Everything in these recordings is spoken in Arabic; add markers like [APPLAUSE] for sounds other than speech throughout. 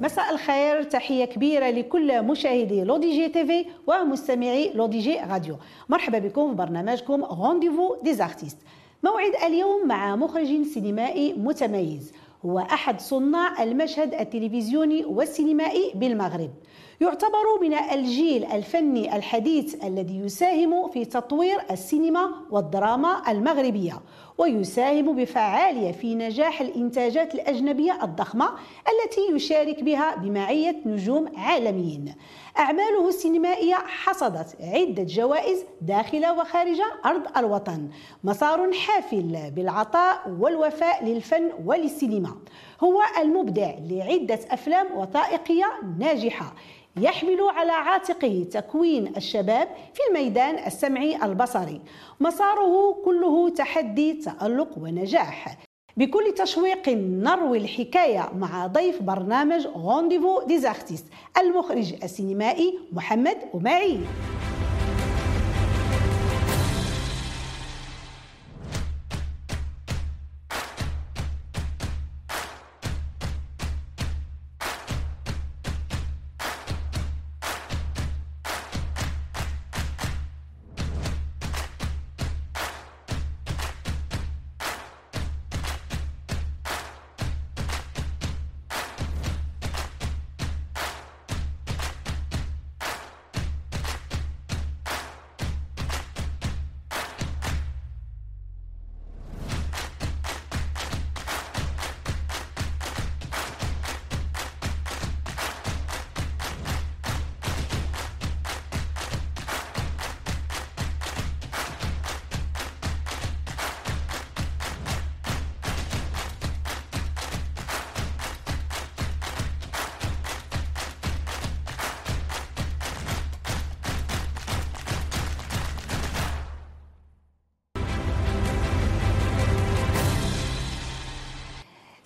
مساء الخير تحية كبيرة لكل مشاهدي L'ODJ TV ومستمعي L'ODJ Radio. مرحبا بكم في برنامجكم rendez-vous des artistes موعد اليوم مع مخرج سينمائي متميز هو أحد صناع المشهد التلفزيوني والسينمائي بالمغرب. يعتبر من الجيل الفني الحديث الذي يساهم في تطوير السينما والدراما المغربية ويساهم بفعاليه في نجاح الإنتاجات الأجنبية الضخمة التي يشارك بها بمعية نجوم عالميين. أعماله السينمائية حصدت عدة جوائز داخل وخارج أرض الوطن، مسار حافل بالعطاء والوفاء للفن وللسينما. هو المبدع لعدة أفلام وثائقية ناجحة يحمل على عاتقه تكوين الشباب في الميدان السمعي البصري. مساره كله تحدي تألق ونجاح. بكل تشويق نروي الحكاية مع ضيف برنامج rendez-vous des artistes المخرج السينمائي محمد أوماعي.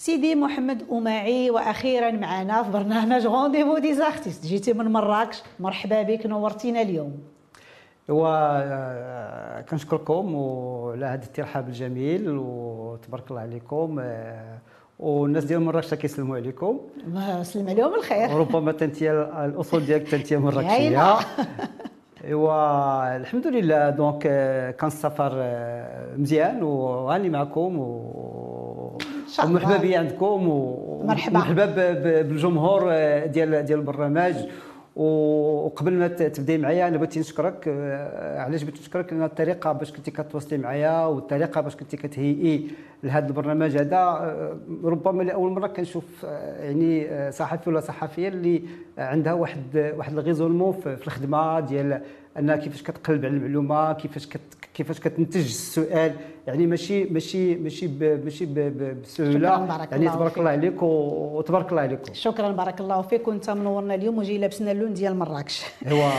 سيدي محمد أوماعي وأخيرا معنا في برنامج rendez-vous des artistes جيتي من مراكش. مرحبا بك نورتينا اليوم. هو كنشكركم وعلى هذا الترحاب الجميل وتبارك الله عليكم آه، والناس ديال مراكش كيسلموا عليكم. سلم عليهم الخير. وربما تنتي الأصول ديالك تنتي مراكشية. ايوا [LAUGHS] الحمد لله donc آه، كان السفر آه، مزيان وغاني معكم و ومرحبا بي عندكم ومرحبا مرحبا. بالجمهور آه، ديال ديال البرنامج. وقبل ما تبدأي معايا أنا بغيت نشكرك علاش بغيت نشكرك؟ لأن الطريقة باش كنتي كتواصلي معايا والطريقة باش كنتي كتهيئي لهذا البرنامج هذا ربما لأول مرة كنشوف يعني صحفي ولا صحفية اللي عندها واحد واحد الغيزونمون في الخدمة ديال أنها كيفاش كتقلب على المعلومة كيفاش كت كيفاش كتنتج السؤال. يعني ماشي ماشي ماشي ماشي بسهولة. يعني تبارك الله عليك وتبارك الله عليكم. شكرا بارك الله فيك. وأنت منورنا اليوم وجاي لابسنا اللون ديال مراكش. ايوا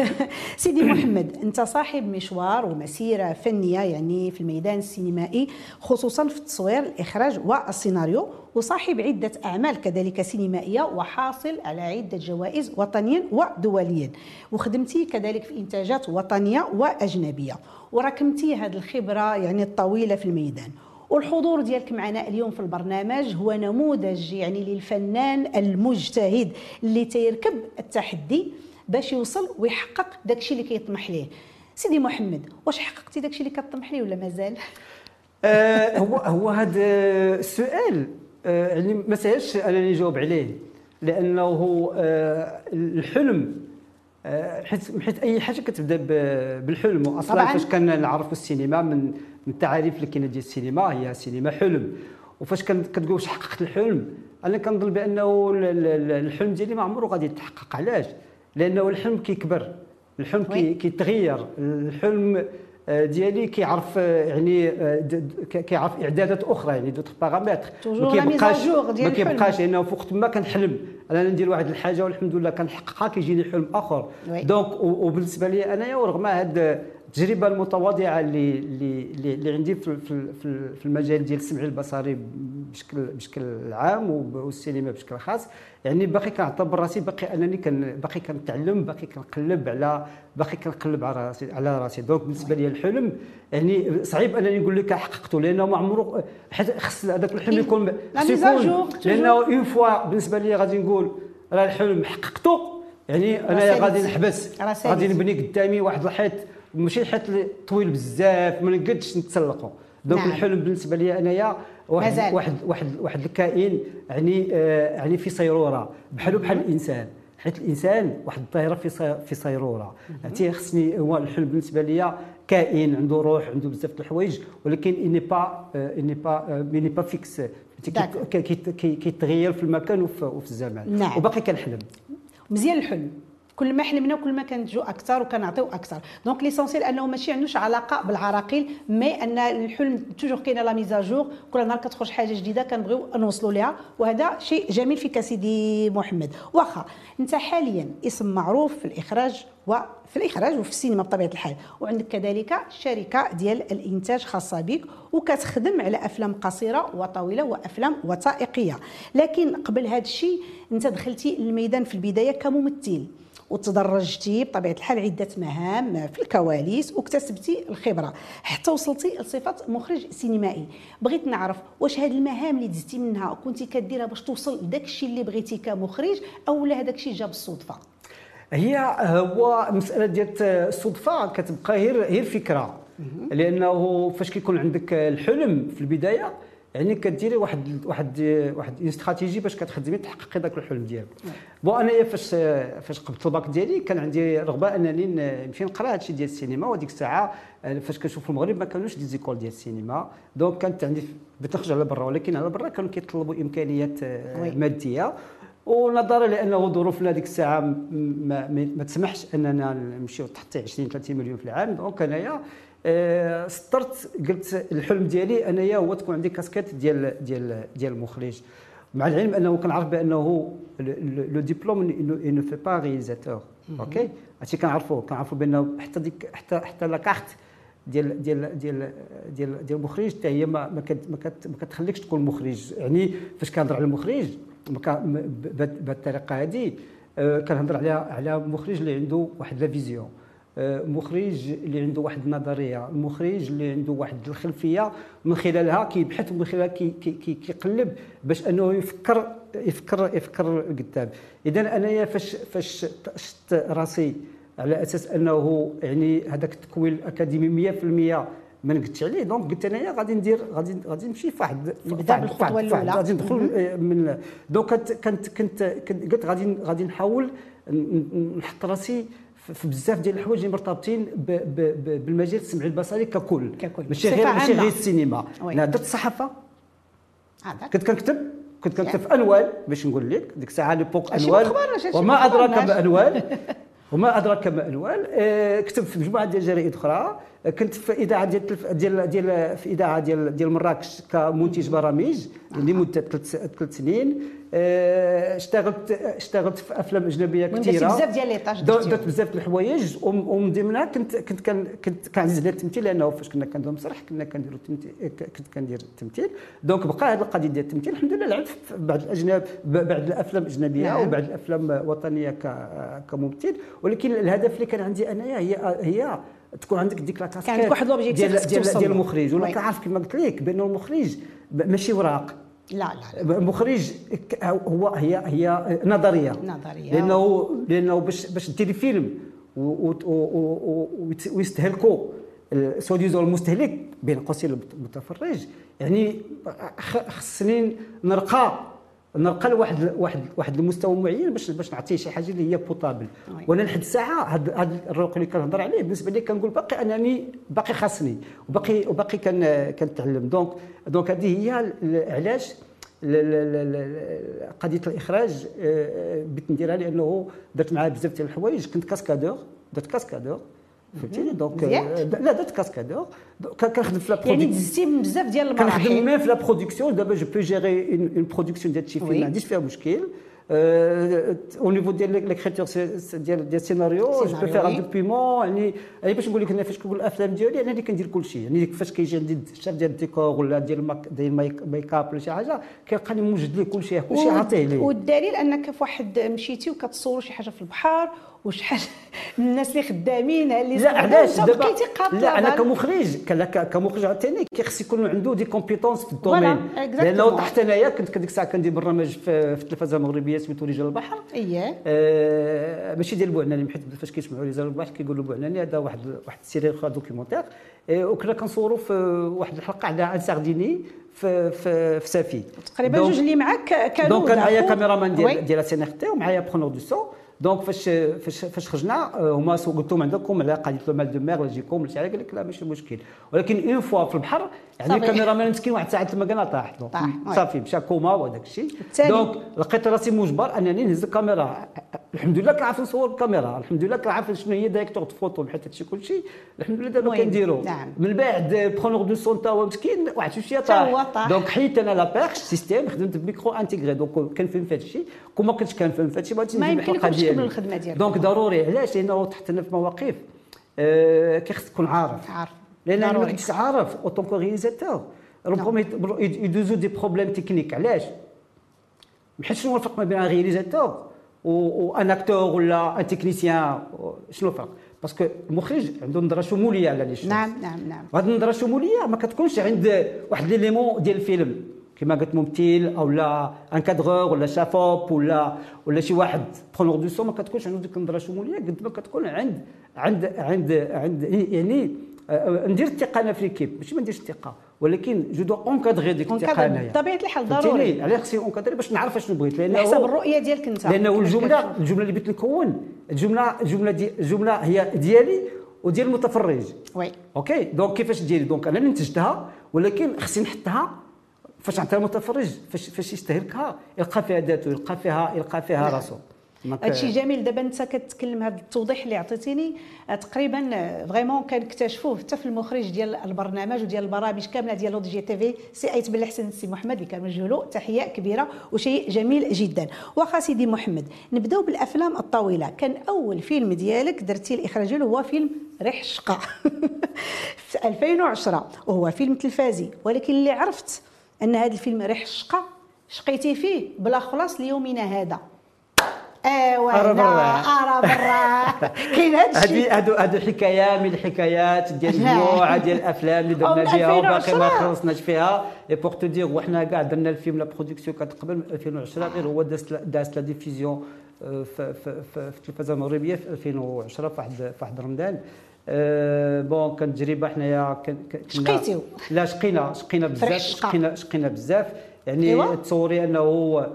[LAUGHS] سيدي محمد أنت صاحب مشوار ومسيرة فنية يعني في الميدان السينمائي خصوصا في التصوير الإخراج والسيناريو. وصاحب عدة أعمال كذلك سينمائية وحاصل على عدة جوائز وطنيا ودوليا. وخدمتي كذلك في إنتاجات وطنية وأجنبية. وركمتي هذه الخبرة يعني الطويلة في الميدان. والحضور ديالك معنا اليوم في البرنامج هو نموذج يعني للفنان المجتهد اللي تيركب التحدي باش يوصل ويحقق داكشي اللي كيطمح ليه. سيدي محمد واش حققتي داكشي اللي كطمح ليه ولا مازال؟ آه هو هو هذا السؤال آه يعني ما سهلش أنني نجاوب عليه لأنه آه الحلم آه، حيت حيت أي حاجة كتبدا بالحلم واصلا فاش كنعرفوا السينما من من التعاريف اللي كاينة ديال السينما هي سينما حلم. وفاش كتقول واش حققت الحلم أنا كنظن بأنه الحلم ديالي ما عمره غادي يتحقق علاش؟ لأنه الحلم كيكبر الحلم كيتغير الحلم آه، ديالي كيعرف آه، يعني كيعرف إعدادات أخرى يعني دوت بارامتر ما كيبقاش ما كيبقاش لأنه فوق تما كنحلم. أنا ندير واحد الحاجة والحمد لله كنحققها كيجيني حلم آخر. donc وبالنسبة لي أنايا ورغم هاد التجربة المتواضعة اللي اللي اللي عندي في في المجال ديال السمع البصري بشكل بشكل عام والسينما بشكل خاص. يعني باقي كنعتبر راسي باقي أنني كان باقي كنتعلم باقي كنقلب على باقي كنقلب على راسي على راسي. donc بالنسبة لي الحلم يعني صعيب أنني نقول لك حققته لأنه ما عمره حيت خص هذاك الحلم إيه. يكون يكون لأنه une fois بالنسبة لي غادي نقول راه الحلم حققته. يعني أنا غادي نحبس. غادي نبني قدامي واحد الحيط. ماشي الحيط طويل بزاف ما نقدش نتسلقه donc نعم. الحلم بالنسبة لي أنايا واحد مازال. واحد واحد واحد الكائن يعني آه يعني في صيرورة. بحالو بحال الإنسان. حيت الإنسان واحد الظاهره في في صيرورة. عرفتي خصني هو الحلم بالنسبة لي كائن عنده روح عنده بزاف د الحوايج ولكن il n'est pas il n'est pas il n'est pas fixe كيتغير في المكان وفي الزمان. نعم. وباقي كنحلم مزيان الحلم. كل ما حلمنا كل ما كنتجو أكثر وكنعطيو أكثر. donc l'essentiel أنه ماشي عندوش علاقة بالعراقيل mais أن الحلم toujours كاينة la mise à jour كل نهار كتخرج حاجة جديدة كنبغيو نوصلوا لها وهذا شيء جميل فيك سيدي محمد. واخا أنت حاليا اسم معروف في الإخراج وفي الإخراج وفي السينما بطبيعة الحال. وعندك كذلك شركة ديال الإنتاج خاصة بك وكتخدم على أفلام قصيرة وطويلة وأفلام وثائقية. لكن قبل هذا الشيء أنت دخلتي الميدان في البداية كممثل. وتدرجتي بطبيعة الحال عدة مهام في الكواليس واكتسبتي الخبرة. حتى وصلتي لصفه مخرج سينمائي. بغيت نعرف واش هذه المهام اللي دزتي منها كنتي كديرها باش توصل لذاك الشيء اللي بغيتي كمخرج أو لا هذاك الشيء جا بالصدفه هي هو مسألة ديال الصدفة كتبقى غير غير فكره لأنه فاش كيكون عندك الحلم في البداية يعني كديري واحد واحد واحد استراتيجي باش كتخدمي تحققي ذاك الحلم ديالك. bon أنايا فاش فاش قبلت الباك ديالي كان عندي رغبة أنني نمشي نقرأ هادشي ديال السينما وديك الساعة آه، فاش كنشوف المغرب ما كانوش des écoles ديال السينما. donc كانت عندي بغيت نخرج على برا ولكن على برا كانوا كيطلبوا إمكانيات آه، مادية. ونظرا لأنه ظروفنا ديك الساعة ما, ما, ما تسمحش أننا نمشيو تحت 20 30 مليون في العام. donc أنايا سطرت قلت الحلم ديالي أنايا هو تكون عندي كاسكيت ديال ديال ديال المخرج. مع العلم أنه كنعرف بأنه le diplôme ne fait pas réalisateur OK؟ هادشي كنعرفوه. كنعرفوا بأنه حتى ديك حتى حتى la carte ديال ديال ديال ديال ديال المخرج حتى هي ما ما, ما كتخليكش تكون مخرج. يعني فاش كنهضر على المخرج بهذه الطريقة هذه آه، كنهضر على على مخرج اللي عنده واحد la vision. آه، مخرج اللي عنده واحد النظرية مخرج اللي عنده واحد الخلفية من خلالها كيبحث ومن خلالها كي كي كيقلب باش أنه يفكر يفكر يفكر قدام. اذا أنايا فاش فاش شفت راسي على أساس أنه يعني هذاك التكوين الأكاديمي 100% ما نقدش عليه donc قلت أنايا غادي ندير غادي غادي نمشي في واحد نبدأ بالخطوة الأولى. غادي ندخل آه، من donc كنت كنت كنت قلت غادي غادي نحاول نحط راسي في بزاف ديال الحوايج اللي مرتبطين بالمجال السمعي البصري ككل. ككل. ماشي غير ماشي غير السينما. أنا درت الصحافة. كنت كنكتب. كنت كنكتب في انوال باش نقول لك ديك الساعة l'époque انوال وما أدراك ما انوال وما أدراك ما انوال آه، كتبت في مجموعة ديال الجرائد أخرى. كنت في إذاعة ديال ديال ديال في إذاعة ديال ديال مراكش كمنتج برامج لمدة ثلاث سنين. آه، اشتغلت اشتغلت في أفلام أجنبية كثيره بزاف ديال les stages درت بزاف الحوايج ومن ضمنها كنت كنت كان كنت كنعزز على التمثيل لأنه فاش كنا كنديروا مسرح كنا كنديروا كنت كندير التمثيل. donc بقى هذه القضية ديال التمثيل. الحمد لله لعبت في بعض الاجناب بعض الأفلام الاجنبيه نعم. وبعض الأفلام وطنية كممثل. ولكن الهدف اللي كان عندي أنايا هي هي تكون عندك ديك لا كان واحد l'objectif ديال ديال, المخرج ولا كنعرف كما قلت لك بأنه المخرج ماشي وراق. لا لا المخرج هو هي هي نظرية. نظرية. لأنه لأنه باش باش ديري فيلم ويستهلكوا soi-disant المستهلك بين قوسين المتفرج يعني خصني نرقى نرقى لواحد واحد واحد المستوى معين باش باش نعطيه شي حاجة اللي هي potable وأنا لحد الساعة هذا الرقم اللي كنهضر عليه بالنسبة لي كنقول باقي أنني باقي خاصني وباقي وباقي كنتعلم. donc donc هذه هي علاش قضية الإخراج آه، بغيت نديرها لأنه درت معاه بزاف ديال الحوايج. كنت cascadeur درت cascadeur فهمتيني donc لا درت cascadeur كنخدم في لا يعني دزتي بزاف ديال المراحل كنخدم même في la production دابا je peux gérer une production ديال شي فيلم ما عنديش فيها مشكل au niveau ديال l'écriture ديال ديال السيناريو je peux faire un يعني يعني باش نقول لك أنا فاش كنقول الافلام ديالي يعني اللي كندير كل شيء يعني فاش كيجي عندي الشاف ديال الديكور ولا ديال ديال ال make up ولا شي حاجة كيلقاني موجد ليه كل شيء كل شيء عاطيه ليه والدليل انك في واحد مشيتي وكتصوروا شي حاجة في البحر وشحال [LAUGHS] الناس اللي خدامين اللي لا علاش؟ دابا لا أنا كمخرج كمخرج عاوتاني كيخص يكون عنده des compétences في ال domaine لأنه تحت أنايا كنت كديك الساعة كندير برنامج في التلفزة المغربية سميتو رجال البحر. اييه آه ماشي ديال بوعناني حيت فاش كيسمعوا رجال البحر كيقولوا بوعناني هذا واحد واحد ال série documentaire. وكنا كنصوروا في واحد الحلقة على أن sardinier في في في سافي. تقريبا جوج اللي معاك كانوا donc كان معايا cameraman ديال ديال SNRT ومعايا preneur de son donc فاش فاش فاش خرجنا هما قلت لهم عندكم على قضية le mal de mer ولا ولا شي حاجة قال لك لا ماشي مشكل. ولكن une fois في البحر يعني ال cameraman مسكين واحد ساعه تما كان طاح. صافي مشى كوما وهذاك الشيء. donc لقيت راسي مجبر أنني نهز الكاميرا. الحمد لله كنعرف نصور بالكاميرا الحمد لله كنعرف شنو هي directeur photo حيت هادشي كلشي الحمد لله دابا كنديرو نعم. من بعد preneur de son تا مسكين واحد شوية طاح donc حيت أنا la perche système خدمت ب micro intégré donc كنفهم في هادشي. كون ما كنتش كنفهم في هادشي ما يمكنكمش تكملوا الخدمة ديالكم donc ضروري علاش؟ لأنه تحطنا في مواقف آه كيخص تكون عارف. عارف. لأن ما كنتش عارف en tant que ربما يدوزو des problèmes techniques علاش؟ حيت شنو الفرق ما بين un un acteur ولا un technicien شنو الفرق parce que المخرج عنده نظره شموليه على لي نعم نعم نعم وهذه النظره الشموليه ما كتكونش عند واحد l'élément ديال الفيلم كما قلت ممثل أو لا un cadreur ولا chef op ولا ولا شي واحد preneur de son ما كتكونش عنده ديك النظره الشموليه قد ما كتكون عند عند عند عند يعني ندير الثقة أنا في l'équipe ماشي ما نديرش الثقة. ولكن je dois encadrer ديك الثقة أنايا. بطبيعه الحال ضروري. علاش خصني encadrer باش نعرف شنو بغيت. لأن حسب الرؤية ديالك انت لأنه الجمله الجملة اللي بغيت نكون. الجمله الجملة دي الجملة هي ديالي وديال المتفرج. oui. OK؟ donc كيفاش ديالي؟ donc أنا اللي نتجتها ولكن خصني نحطها فاش عطيها المتفرج فاش فاش يستهلكها يلقى فيها ذاته يلقى فيها يلقى فيها راسو. هادشي جميل. دابا انت كتكلم هذا التوضيح اللي عطيتيني تقريبا vraiment كنكتشفوه حتى في المخرج ديال البرنامج وديال البرامج كاملة ديال لو جي تي في سي أيت بالحسن سي محمد اللي كنوجه له تحية كبيرة وشيء جميل جدا. واخا سيدي محمد نبداو بالأفلام الطويلة. كان أول فيلم ديالك درتي الاخراج هو فيلم ريح الشقة. [LAUGHS] في 2010 وهو فيلم تلفازي. ولكن اللي عرفت أن هذا الفيلم ريح الشقة شقيتي فيه بلا خلاص ليومنا هذا. ايوا ارى برا ارى برا [LAUGHS] كاين هذا الشيء؟ هادو هادو حكاية من الحكايات ديال مجموعه ديال الأفلام اللي درنا فيها وباقي ما خلصناش فيها. et pour tout dire وحنا كاع درنا الفيلم la production كانت قبل 2010 غير هو داز la diffusion في في في التلفزة المغربية في 2010 في واحد في واحد رمضان. أه bon كانت تجربه حنايا شقيتيو لا شقينا شقينا بزاف شقينا شقينا بزاف. يعني أيوة. تصوري أنه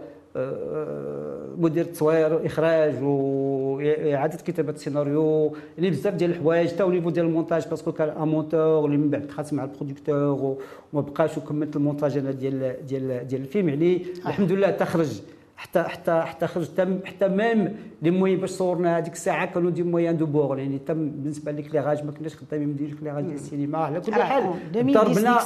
مدير تصوير وإخراج وإعادة كتابة السيناريو يعني بزاف ديال الحوايج حتى niveau ديال المونتاج parce que كان un monteur اللي من بعد دخلت مع ال producteur وما بقاش وكملت المونتاج أنا ديال ديال ديال الفيلم. يعني الحمد لله تخرج حتى حتى حتى خرج حتى حتى même les moyens باش صورنا هذيك الساعة كانوا des moyens de bord. يعني تم بالنسبة l'éclairage ما كناش خدامين من l'éclairage ديال السينما. على كل حال ضربنا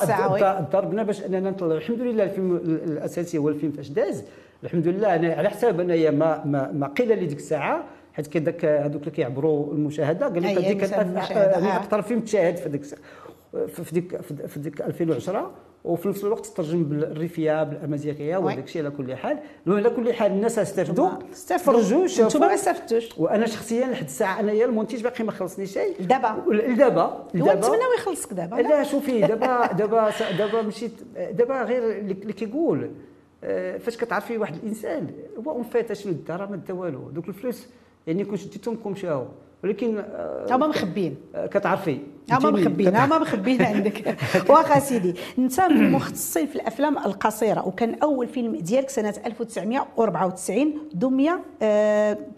ضربنا باش أننا نطلع الحمد لله الفيلم الأساسي هو الفيلم فاش داز الحمد لله أنا على حساب انايا ما ما, ما قيل لي ديك الساعة حيت كذاك هذوك اللي كيعبروا المشاهدة قال لك هذيك أكثر فيلم تشاهد في ديك في ديك في ديك 2010 وفي نفس الوقت ترجم بالريفيه بالأمازيغية وداك الشيء على كل حال. المهم على كل حال الناس استفدوا استفرجوا شافوا أنتم ما استفدتوش وأنا شخصيا لحد الساعة انايا المونتاج باقي ما خلصني شيء. دابا. لدابا دابا نتمنى يخلصك دابا لا؟ شوفي دابا دابا دابا مشيت دابا غير اللي كيقول. فاش كتعرفي واحد الإنسان هو en fait شنو دا راه ما دا والو. دوك الفلوس يعني كون شديتهم كون مشاو ولكن هما مخبين. كتعرفي هما مخبين هما مخبين عندك. [LAUGHS] واخا سيدي انت من المختصين في الأفلام القصيرة وكان أول فيلم ديالك سنة 1994 دمية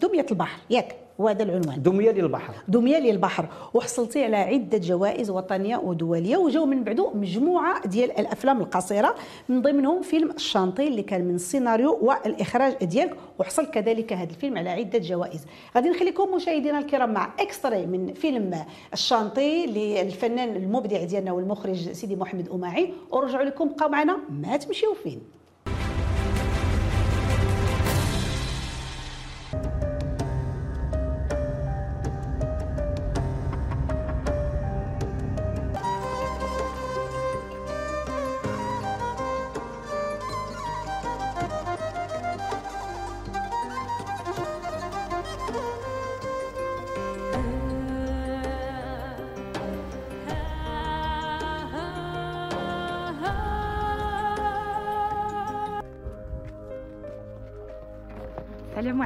دمية البحر ياك. وهذا العنوان. دمية للبحر. دمية للبحر. وحصلتي على عدة جوائز وطنية ودولية وجاو من بعده مجموعة ديال الأفلام القصيرة من ضمنهم فيلم الشانطي اللي كان من السيناريو والإخراج ديالك وحصل كذلك هذا الفيلم على عدة جوائز. غادي نخليكم مشاهدينا الكرام مع اكستري من فيلم الشانطي للفنان المبدع ديالنا والمخرج سيدي محمد أماعي. ورجعوا لكم بقاو معنا ما تمشيو فين.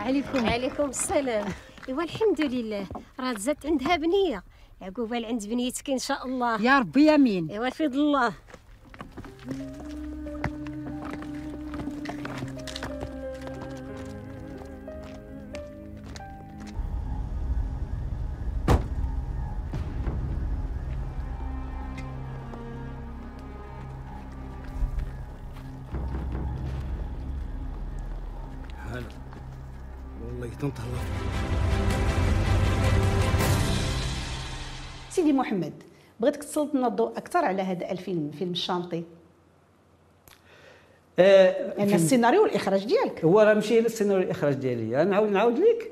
السلام عليكم وعليكم السلام. إيوا الحمد لله. راه زادت عندها بنية. عقوبه لعند بنيتك إن شاء الله؟ يا ربي يمين إيوا في الله. والله تنتهضر سيدي محمد بغيتك تسلط لنا الضوء أكثر على هذا الفيلم فيلم الشانطي آه، فيلم- السيناريو والإخراج ديالك. هو راه ماشي السيناريو الاخراج ديالي. أنا نعاود نعاود لك؟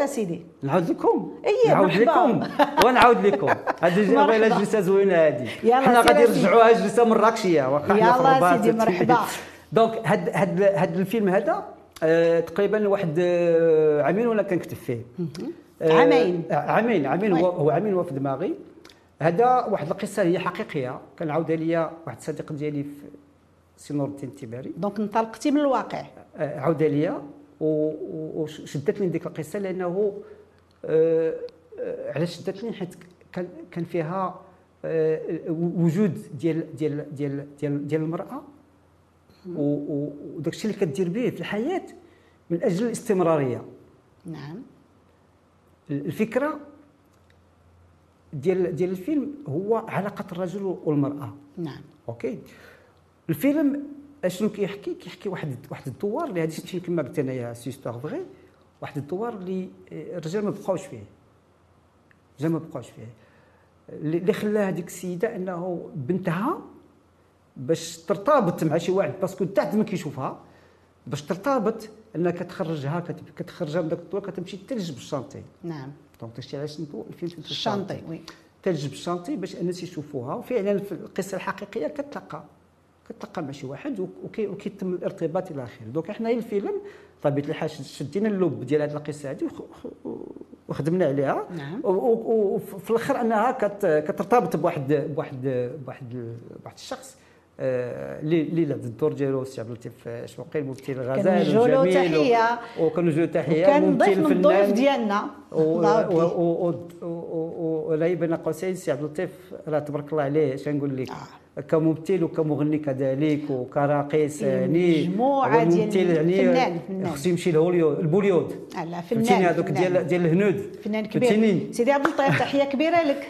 يا سيدي. نعاود لكم. إيه، نعاود مرحبا. لكم. ونعاود لكم. هذه. [LAUGHS] والله الا جلسة زوينة هذه. حنا غادي. نرجعوها جلسة مراكشيه واخا يلا سيدي، مرحبا. [LAUGHS] donc هاد هاد هاد الفيلم هذا تقريبا واحد آه عامين وأنا كنكتب فيه؟ آه، عامين. آه، عامين عامين oui. هو هو عامين هو في دماغي. هذا واحد القصة هي حقيقية. كان عاودها لي واحد الصديق ديالي في سي نور الدين التباري donc انطلقتي من الواقع. آه، عاودها ليا و- وشدتني ديك القصة لأنه آه، آه، علاش شدتني؟ حيت كان فيها آه، وجود ديال ديال ديال ديال ديال المرأة. وداك الشيء اللي كدير به في الحياة من أجل الاستمرارية. نعم. الفكرة ديال ديال الفيلم هو علاقة الرجل والمرأة. نعم. OK؟ الفيلم أشنو كيحكي؟ كيحكي واحد واحد الدوار اللي هذه شتي كما قلت انايا c'est histoire vraie واحد الدوار اللي آه، الرجال ما بقاوش فيه. الرجال ما بقاوش فيه. اللي اللي خلى هذيك السيدة أنه بنتها باش ترتبط مع شي واحد parce que تحت ما كيشوفها باش ترتبط انها كتخرجها كت- كتخرجها من ذاك الدوار كتمشي تلج بال chantier نعم. donc داكشي علاش ندو الفيلم في ال chantier oui. تلج بال chantier باش الناس يشوفوها وفعلا في القصة الحقيقية كتلقى كتلقى مع شي واحد وك- وكي وكيتم الارتباط إلى آخره. donc إحنا هي الفيلم طبيعة الحال شدينا اللب ديال هذه القصة هذه وخ- وخ- وخدمنا عليها. نعم. وفي الأخر أنها كت- كترتبط بواحد بواحد بواحد بواحد الشخص. آه، الدور ديالو سي عبد اللطيف شوقي الممثل الغزال كنوجهوا له والجميل تحية. و- وكنوجهوا تحية. وكان ضيف من الضيوف. ديالنا. ولا بين قوسين سي عبد اللطيف راه تبارك الله عليه. اش نقول لك؟ كممثل وكمغني كذلك وكراقص يعني. مجموعة هو ديال يعني. خصو يمشي لهوليود البوليود. لا فهمتيني؟ فنان. هذوك. ديال ديال الهنود. فنان؟ كبير. سيدي عبد اللطيف تحية كبيرة لك.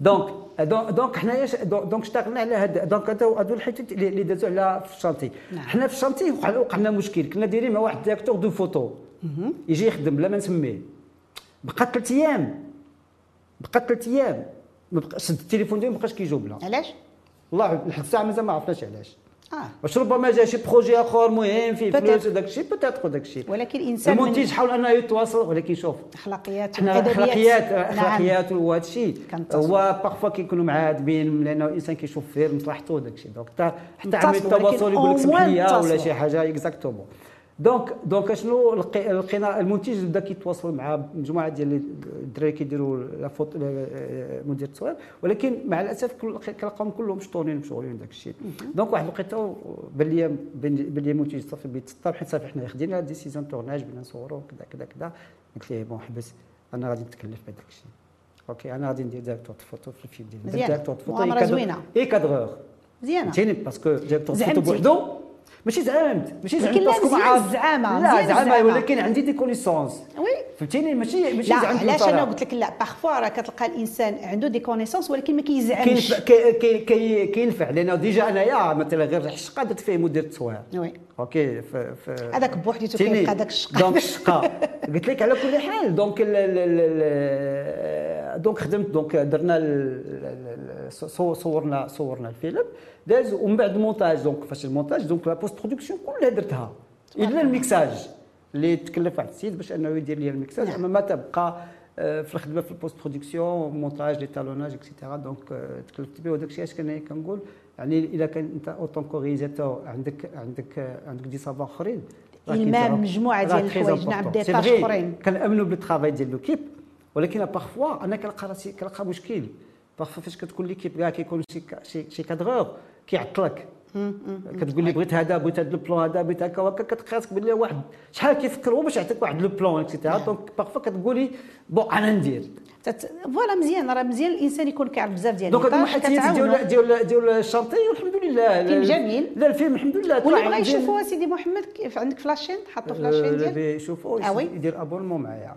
donc donc donc حنايا donc اشتغلنا على هاد donc هادو الحيتات اللي دازوا على في ال chantier. حنا في ال chantier وقع وقع لنا مشكل كنا دايرين مع واحد directeur de photo يجي يخدم بلا ما نسميه بقى ثلاث أيام بقى ثلاث أيام شد التليفون ديالو ما بقاش كيجاوب لها علاش؟ والله لحد الساعة مازال ما عرفناش علاش آه واش ربما جا شي projet آخر مهم فيه. فلوس وداك الشيء peut-être داك الشيء ولكن الإنسان من المنتج حاول أنه يتواصل ولكن شوف أخلاقيات أخلاقيات نعم. أخلاقيات وهذا الشيء. هو parfois كيكونوا معاتبين لأنه الإنسان كيشوف في مصلحته وداك الشيء donc حتى حتى عمليه التواصل يقول لك سمح لي ولا. شي حاجة exactement donc donc شنو لقي- لقينا المنتج بدا كيتواصل مع مجموعة ديال الدراري كيديروا la photo مدير التصوير ولكن مع الأسف كل- كنلقاهم كلهم مشطورين مشغولين داك الشيء. donc واحد الوقيته بان لي بان لي المنتج صافي بيتسطر حيت صافي حنا خدينا décision tournage بغينا نصوروا كذا كذا كذا قلت ليه bon حبس أنا غادي نتكلف بهذاك الشيء. OK أنا غادي ندير directeur photo في الفيلم ديالي. directeur photo مغامرة زوينة. et cadreur مزيانه فهمتيني parce que directeur photo زعمتي. بوحدو ماشي زعمت ماشي زعمت. parce que ما الزعامة، لا الزعامة. ولكن عندي des connaissances oui. فهمتيني؟ ماشي ماشي لا زعمت علاش. أنا قلت لك لا parfois راه كتلقى الإنسان عنده des connaissances ولكن ما كيزعمش. كينفع كي- كي- كي- كينفع لأنه déjà أنايا مثلا غير الشقة درت فيه مدير التصوير. oui. OK هذاك بوحديته؟ كيبقى داك الشقة. donc الشقة. قلت لك على كل حال donc donc خدمت donc درنا صورنا صورنا الفيلم داز ومن بعد ال montage donc فاش المونتاج دونك la post-production كلها درتها إلا الميكساج اللي تكلف واحد السيد باش أنه يدير لي الميكساج نعم. أما ما تبقى آه، في الخدمة في ال post-production montage l'étalonnage et cetera donc آه، تكلفت به وداك الشيء اش كان كنقول يعني الا كان أنت en tant que réalisateur عندك عندك عندك des savoirs اخرين. مجموعة راه ديال الحوايج، نعم،. des tâches. أخرين. كنأمنوا بال travail ديال l'équipe ولكن parfois أنا كنلقى راسي كنلقى مشكل. parfois فاش كتكون l'équipe كاع كيكون شي شي شي cadreur كيعطلك. كتقول لي بغيت هذا بغيت هذا ال plan هذا بغيت هكا وهكا كتقاسك بلي واحد. شحال كيفكر؟ هو باش يعطيك واحد le plan et cetera donc parfois كتقولي bon أنا ندير. voilà مزيان راه مزيان. الإنسان يكون كيعرف بزاف ديال donc المحادثات ديال ديال ديال ال chantier والحمد لله. فيلم جميل. لا الفيلم الحمد لله. واللي بغا. يشوفوها سيدي محمد عندك في la chaîne حطوا في آه، ديالك يشوفوا آه. يدير abonnement معايا.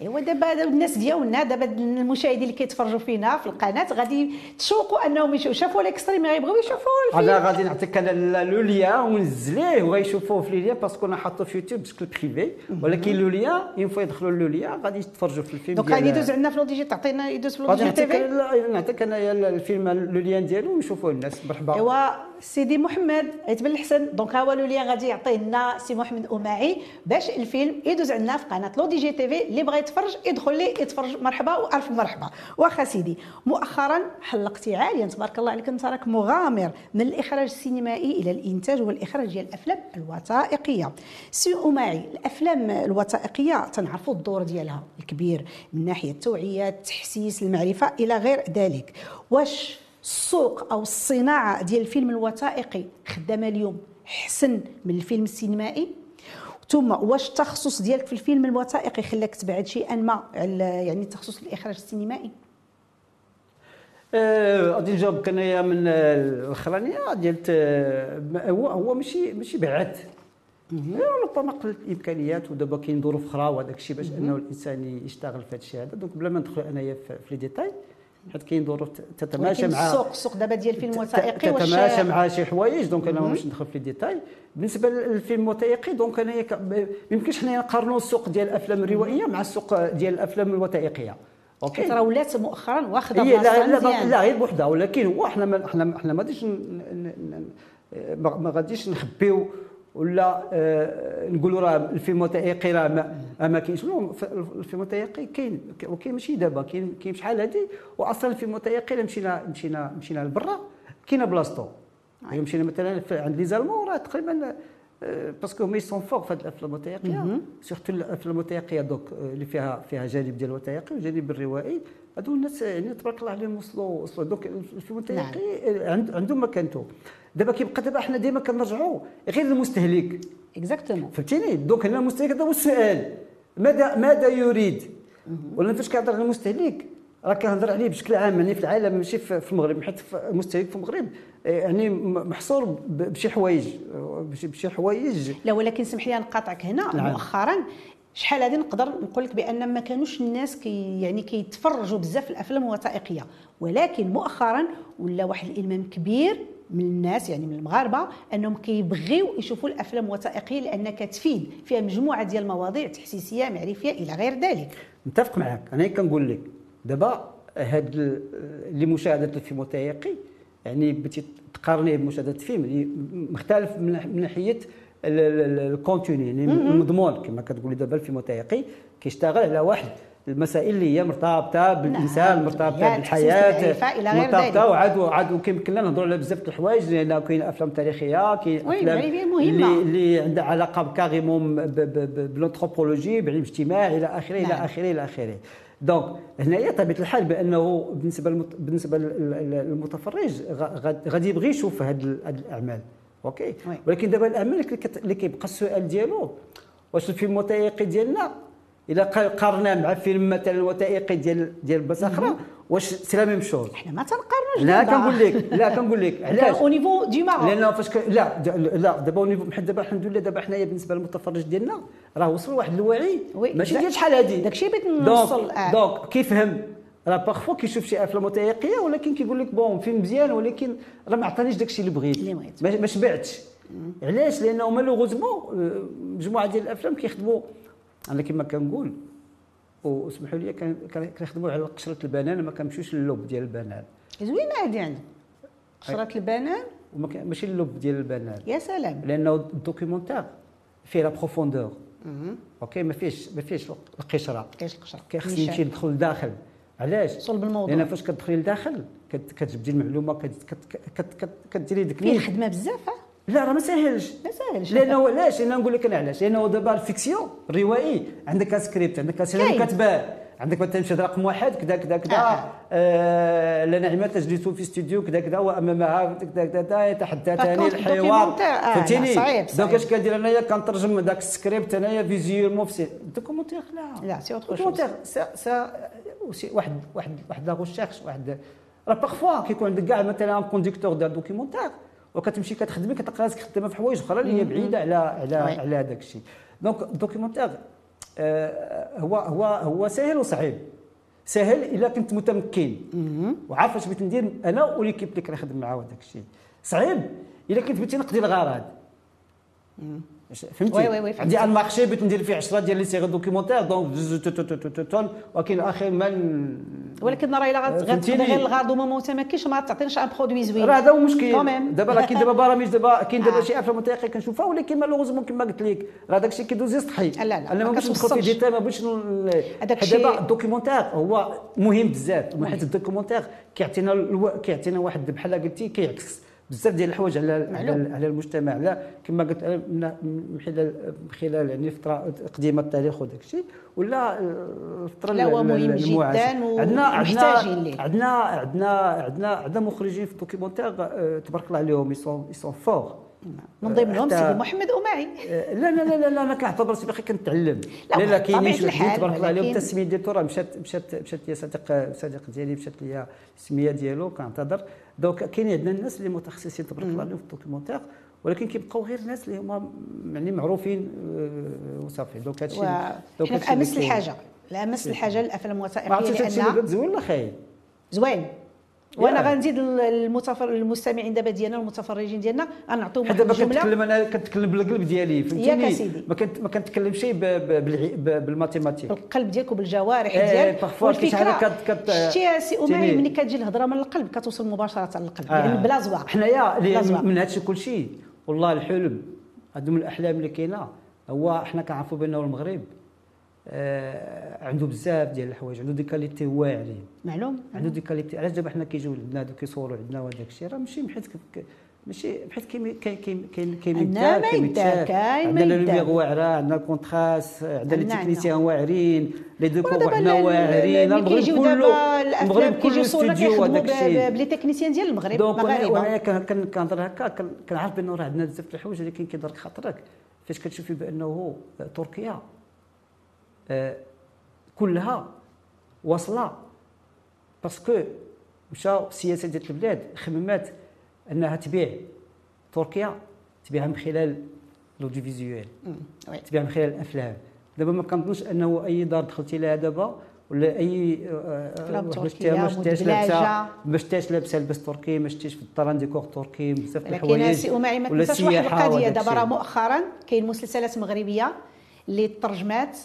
ايوا دابا الناس ديالنا دابا المشاهدين اللي كيتفرجوا فينا في القناة غادي تشوقوا انهم يشوفوا شافوا ال extrait غيبغيو يشوفوا أنا الفيلم غادي نعطيك أنا le lien ونزليه وغيشوفوه في ليا parce que أنا حاطه في يوتيوب بشكل بريفي ولكن le lien on voit يدخلوا le lien غادي يتفرجوا في الفيلم donc غادي يدوز عندنا في لوديجي تعطينا يدوز في لوديجي تي في؟ نعطيك انايا الفيلم le lien ديالو ونشوفوه الناس مرحبا ايوا سيدي محمد عيت الحسن. donc ها هو le غادي يعطيه لنا سي محمد اماعي باش الفيلم يدوز عندنا في قناة لو دي جي تي في اللي بغى يتفرج يدخل لي يتفرج. مرحبا وألف مرحبا. واخا سيدي مؤخرا حلقتي عاليا. تبارك الله عليك انت راك مغامر من الإخراج السينمائي إلى الإنتاج والإخراج ديال الأفلام الوثائقية. سي اماعي الأفلام الوثائقية تنعرفوا الدور ديالها الكبير من ناحية التوعيه التحسيس المعرفة إلى غير ذلك. واش السوق أو الصناعه ديال الفيلم الوثائقي خدامه اليوم احسن من الفيلم السينمائي. ثم واش التخصص ديالك في الفيلم الوثائقي خلاك تبعد شيئا ما على يعني التخصص الإخراج السينمائي؟ آه، غادي نجاوبك انايا من الاخرانيه ديال آه، هو هو ماشي ماشي بعد ربما قلت الإمكانيات ودابا كاين ظروف أخرى وهذاك الشيء باش أنه الإنسان يشتغل في هذا الشيء هذا. donc بلا ما ندخل أنايا في في les détails حيت كاين ظروف تتماشى مع السوق السوق دابا ديال الفيلم الوثائقي تتماشى مع شي حوايج donc أنا باش ندخل في ال détail. بالنسبة للفيلم الوثائقي donc انايا ك- ما يمكنش حنا نقارنوا السوق ديال الأفلام الروائية مع السوق ديال الأفلام الوثائقية. أوكي؟ ترى ولات مؤخرا واخدة هي لا لا, لا غير بوحدها ولكن هو إحنا ما إحنا إحنا ما غاديش ما غاديش نخبيو ولا آه، نقولوا راه الفيلم الوثائقي راه ما آه، ما كاينش. الفيلم الوثائقي كاين وكاين ماشي دابا كاين كاين شحال هادي. واصلا الفيلم الوثائقي إلا مشينا مشينا مشينا لبرا كاينة بلاصتو. الا مشينا مثلا عند لي زالمون راه تقريبا آه، باسكو هما يسون فوق في هاد الأفلام الوثائقيه سيرتو الأفلام الوثائقيه دوك اللي فيها فيها جانب ديال الوثائقي وجانب الروائي. هادو الناس يعني تبارك الله عليهم وصلوا وصلوا. دوك آه، عند- عندهم مكانته دابا كيبقى دابا حنا ديما كنرجعوا غير للمستهلك. exactement فهمتيني؟ donc هنا المستهلك هذا هو السؤال. ماذا ماذا يريد؟ ولا فاش كنهضر على المستهلك؟ راه كنهضر عليه بشكل عام يعني في العالم ماشي في المغرب. حيت المستهلك في المغرب آه، يعني محصور بشي حوايج. آه، بشي- بشي حوايج. لا ولكن سمح لي نقاطعك هنا. نعم. مؤخرا شحال هذه نقدر نقول لك بأن ما كانوش الناس كي يعني كيتفرجوا بزاف في الأفلام الوثائقية. ولكن مؤخرا ولا واحد الإلمام كبير من الناس يعني من المغاربة أنهم كيبغيو يشوفوا الأفلام الوثائقية لأنها كتفيد فيها مجموعة ديال المواضيع تحسيسية معرفية إلى غير ذلك. متفق معك أنا كنقول لك. دابا هاد ال- اللي مشاهدة الفيلم الوثائقي يعني بغيتي تقارنيه بمشاهدة اللي مختلف من ناحية ال- ال- ال- ال contenu يعني المضمون كما كتقولي دابا الفيلم الوثائقي كيشتغل على واحد المسائل اللي هي مرتبطة بالإنسان مرتبطة الطبيعة، بالحياة. مرتبطة وعاد وعاد وكيمكن لنا نهضروا على بزاف د الحوايج لأن كاين أفلام تاريخية كاين أفلام. اللي اللي عندها علاقة carrément بال anthropologie بعلم الاجتماع إلى آخره إلى نعم. آخره إلى آخره donc هنايا طبيعة الحال بأنه بالنسبة. بالنسبة لل- للمتفرج غادي يبغي يشوف هاد الأعمال OK oui. ولكن دابا الاعمال اللي كيبقى السؤال ديالو واش الفيلم الوثائقي ديالنا؟ إلا قا- قارناه مع فيلم مثلا وثائقي ديال ديال بلاصة أخرى واش c'est la même chose؟ حنا ما تنقارنوش لا. كنقول لك لا كنقول لك. [LAUGHS] علاش؟ أو niveau du Maroc لأنه فاش ك... لا لا دابا و niveau بحال دابا الحمد لله دابا حنايا بالنسبة للمتفرج ديالنا راه وصل لواحد الوعي. ماشي ديال شحال هادي. داكشي بغيت نوصل،. donc كيفهم؟ راه parfois كيشوف شي افلام وثائقيه ولكن كيقول لك bon فيلم مزيان ولكن راه ما عطانيش داكشي اللي بغيت. اللي بغيت. ما شبعتش. علاش؟ لأنه malheureusement مجموعة ديال الأفلام كيخدموا أنا كما كنقول واسمحوا لي كنخدموا على قشرة البنان ما كنمشيوش للوب ديال البنان. زوينة هذه عندك قشرة البنان؟ ماشي اللوب ديال البنان. يا سلام. لأنه ال documentaire فيه la profondeur OK؟ ما فيهش ما فيهش القشرة. كاينش القشرة. كيخصني. نمشي ندخل لداخل علاش؟ صلب الموضوع. لأن فاش كتدخلي لداخل كت- كتجبدي المعلومة كديري ديك نيت. خدمة بزاف لا راه ما ساهلش. ما ساهلش. لأنه علاش؟ لأن نقول لك أنا علاش؟ لأنه دابا ال fiction الروائي عندك سكريبت عندك سيناريو كاين. كتباه عندك مثلا شهاده رقم واحد كذا كذا كذا آه. آه لا نعمة تجلس في استوديو كذا كذا وامامها كذا كذا يتحدثان الحوار آه، فهمتيني؟ donc. اش كندير انايا؟ كنترجم ذاك السكريبت انايا visuellement في documentaire لا. لا، c'est chose. documentaire ça واحد واحد واحد la recherche واحد راه parfois كيكون عندك كاع مثلا conducteur ديال documentaire وكتمشي كتخدمي كتلقى راسك خدامه في حوايج أخرى اللي هي بعيده على على. على هذاك الشيء donc ال documentaire آه، هو هو هو سهل وصعيب سهل الا كنت متمكن وعارف اش بغيت ندير أنا و l'équipe اللي كنخدم معاه هذاك الشيء صعيب الا كنت بغيتي نقضي الغرض فهمتي oui oui. عندي un marché بغيت ندير فيه 10 ديال les séries documentaires donc tout ولكن اخر ما ولكن راه إلا غت- فهمتيني؟ غتقضي غير الغرض وما متمكنش ما تعطينيش ان برودوي زوين راه هذا هو المشكل. دابا راه كاين دابا [LAUGHS] برامج دابا كاين دابا آه. شي أفلام وثائقيه كنشوفها ولكن malheureusement كما قلت لك راه داك الشيء كيدوز يسطحي لا، لا، أنا ما ما بغيتش ندخل في. ديتاي ما بغيتش دابا ال documentaire هو مهم بزاف حيت الدوكيومونتير كيعطينا. كيعطينا واحد بحال قلتي كيعكس بزاف ديال الحوايج على على, معلوم. على المجتمع لا كما قلت أنا من خلال من خلال يعني فترة قديمه التاريخ وداك الشيء ولا الفترة لا، هو مهم. جداً ومحتاجين ليه. عندنا عندنا عندنا عندنا مخرجين في ال documentaire آه، تبارك الله عليهم ils sont ils sont forts من ضمنهم سيدي محمد أمعي. آه، لا لا لا لا, لا أنا كنعتبر راسي باقي كنتعلم لا، لا كاينين شي وحدين تبارك الله. عليهم السميه ديالو راه مشات مشات مشات ليا صديق صديق ديالي مشات ليا السمية ديالو كنعتذر. donc كاينين عندنا الناس اللي متخصصين تبارك الله عليهم في ال documentaire ولكن كيبقاو غير الناس اللي هما يعني معروفين آه، وصافي. donc هادشي donc في اللي أمس كاين. الحاجة. لا أمس الحاجة للافلام الوثائقية لأن زوين ولا خايب؟ زوين. وأنا. غنزيد المتفر المستمعين دابا ديالنا والمتفرجين ديالنا غنعطيهم واحد دابا الجملة كنتكلم أنا كنتكلم بالقلب ديالي فهمتيني سيدي. ما كنت ما كنتكلمش ب- ب- بال mathématiques بالقلب ديالك وبالجوارح إيه، ديالك حاجة كت- كت- شتي يا سي تيني. ملي كتجي الهضرة من القلب كتوصل مباشرة للقلب آه. يعني بلا زواق حنايا. من هادشي كل شيء والله الحلم هادو من الأحلام اللي كاينة هو حنا كنعرفوا بانه المغرب عنده بزاف ديال الحوايج عنده des qualités واعرين. معلوم؟ عنده دي كاليتي علاش دابا حنا كيجيو عندنا هادو كيصوروا عندنا وهداك الشيء؟ راه ماشي ك- ماشي بحيث كاين كاين كاين كاين عندنا. lumière واعره عندنا ال contraste عندنا les techniciens واعرين les décors ال- واعرين. دابا كله المغرب كله استوديو وهداك الشيء. ب les techniciens ديال المغرب donc وأنا كنهضر هكا كن- كنعرف بأنه راه عندنا بزاف د الحوايج ولكن كيضرك خاطرك. فاش كتشوفي بأنه تركيا آه، كلها واصلة parce que مشاو السياسة ديال البلاد خممات أنها تبيع تركيا تبيعها من خلال l'audiovisuel oui. تبيع من خلال الأفلام دابا ما كنظنش أنه أي دار دخلتي لها دابا ولا أي آه، أفلام واحد تركية شتيها ما شتيهاش. لابسة ما شتيهاش لابسة لبس تركي ما شتيش في الطران ديكور تركي بزاف د الحوايج سي أمعي ما تنساش واحد القضية دابا راه. مؤخرا كاين مسلسلات مغربية اللي ترجمات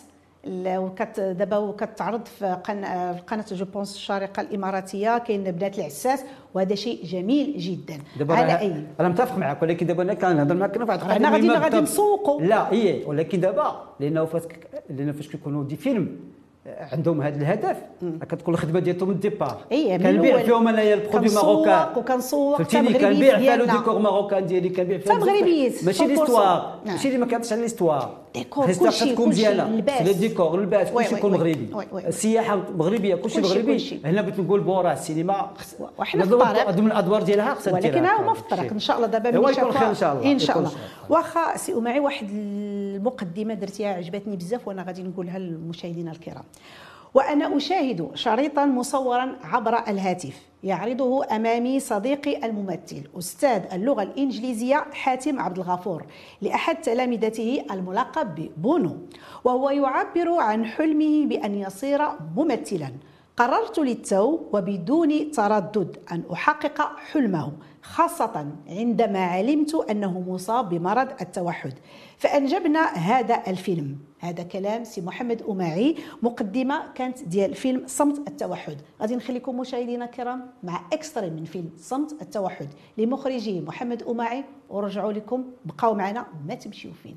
وكت دابا وكتعرض في قناه في قناة جو بونس الشارقه الإماراتية كاين بنات العساس وهذا شيء جميل جدا دابا على أي أنا متفق معك ولكن دابا أنا كنهضر معك أنا واحد حنا القضية غادي- غادي. نسوقوا. لا هي ولكن دابا لأنه فاش لأنه فاش كيكونوا des films عندهم هذا الهدف كتكون الخدمة ديالهم من ال départ إيه، كنبيع. فيهم انايا ال produit marocain وكنسوق حتى فهمتيني كنبيع لو. ديكور ماروكان ديالي كنبيع بزاف- مغربيات، ماشي 100%. l'histoire نعم. ماشي اللي ما كانتش على l'histoire décor، ال histoire كلشي- كلشي، مزيانه اللباس. les décors اللباس oui- كلشي يكون. مغربي. السياحة مغربيه كلشي مغربي. هنا بغيت نقول بورا السينما وحنا في الطريق. ضمن الأدوار ديالها خصها ولكن هما في الطريق إن شاء الله دابا هو ملي شافوها- إن شاء الله. إن شاء الله. واخا سي امعي واحد المقدمة درتيها عجبتني بزاف وأنا غادي نقولها للمشاهدين الكرام وأنا أشاهد شريطا مصورا عبر الهاتف يعرضه أمامي صديقي الممثل أستاذ اللغة الإنجليزية حاتم عبد الغفور لأحد تلامذته الملقب ببونو. وهو يعبر عن حلمه بأن يصير ممثلا. قررت للتو وبدون تردد أن أحقق حلمه. خاصة عندما علمت أنه مصاب بمرض التوحد. فأنجبنا هذا الفيلم. هذا كلام سي محمد أماعي مقدمة كانت ديال فيلم صمت التوحد. غادي نخليكم مشاهدينا الكرام مع extrait من فيلم صمت التوحد لمخرجه محمد أماعي. ورجعوا لكم. بقاو معنا ما تمشيو فين.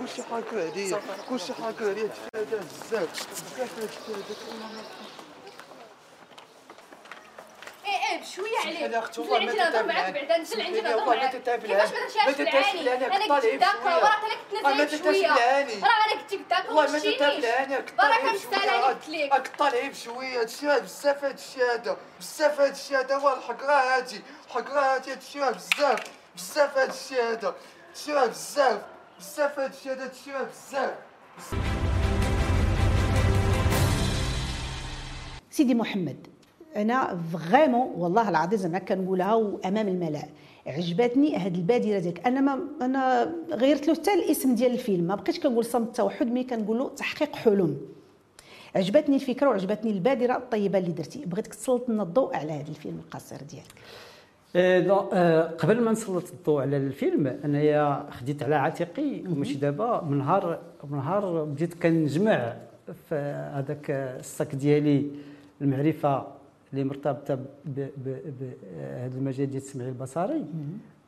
كلشي حاكو عليا كلشي حاكو عليا تفادى بزاف. بزاف هاد الشهادات إيه إيه بشوية لي أختي، نزل والله ما نهضر معاك. بعدا نزل عندي نهضر والله ما معاك. كيفاش ما ما تنشافش بالعاني أنا قلت داك بشوية. وراه تلك آه، ما شوية تتابعني. راه أنا قلت لك داك والله ما تتابعني راه كطالع كنستاهل قلت لك راك طالع بشوية. هادشي راه بزاف هاد الشهاده بزاف هاد الشهاده هو الحق راه هادي. الحق راه هادي هادشي بزاف. بزاف هاد الشهاده هادشي بزاف. بزاف هادشي راه بزاف سيدي محمد أنا vraiment والله العظيم زعما كنقولها وأمام الملأ. عجبتني هاد البادرة ديالك. أنا ما أنا غيرت له حتى الاسم ديال الفيلم. ما بقيتش كنقول صمت التوحد mais كنقول له تحقيق حلم. عجبتني الفكرة وعجبتني البادرة الطيبة اللي درتي. بغيتك تسلط لنا الضوء على هذا الفيلم القصير ديالك. قبل ما نسلط الضوء على الفيلم أنايا خديت على عاتقي وماشي دابا من نهار من نهار بديت كنجمع في هذاك الساك ديالي المعرفة اللي مرتبطة بهذا المجال ديال السمعي البصري.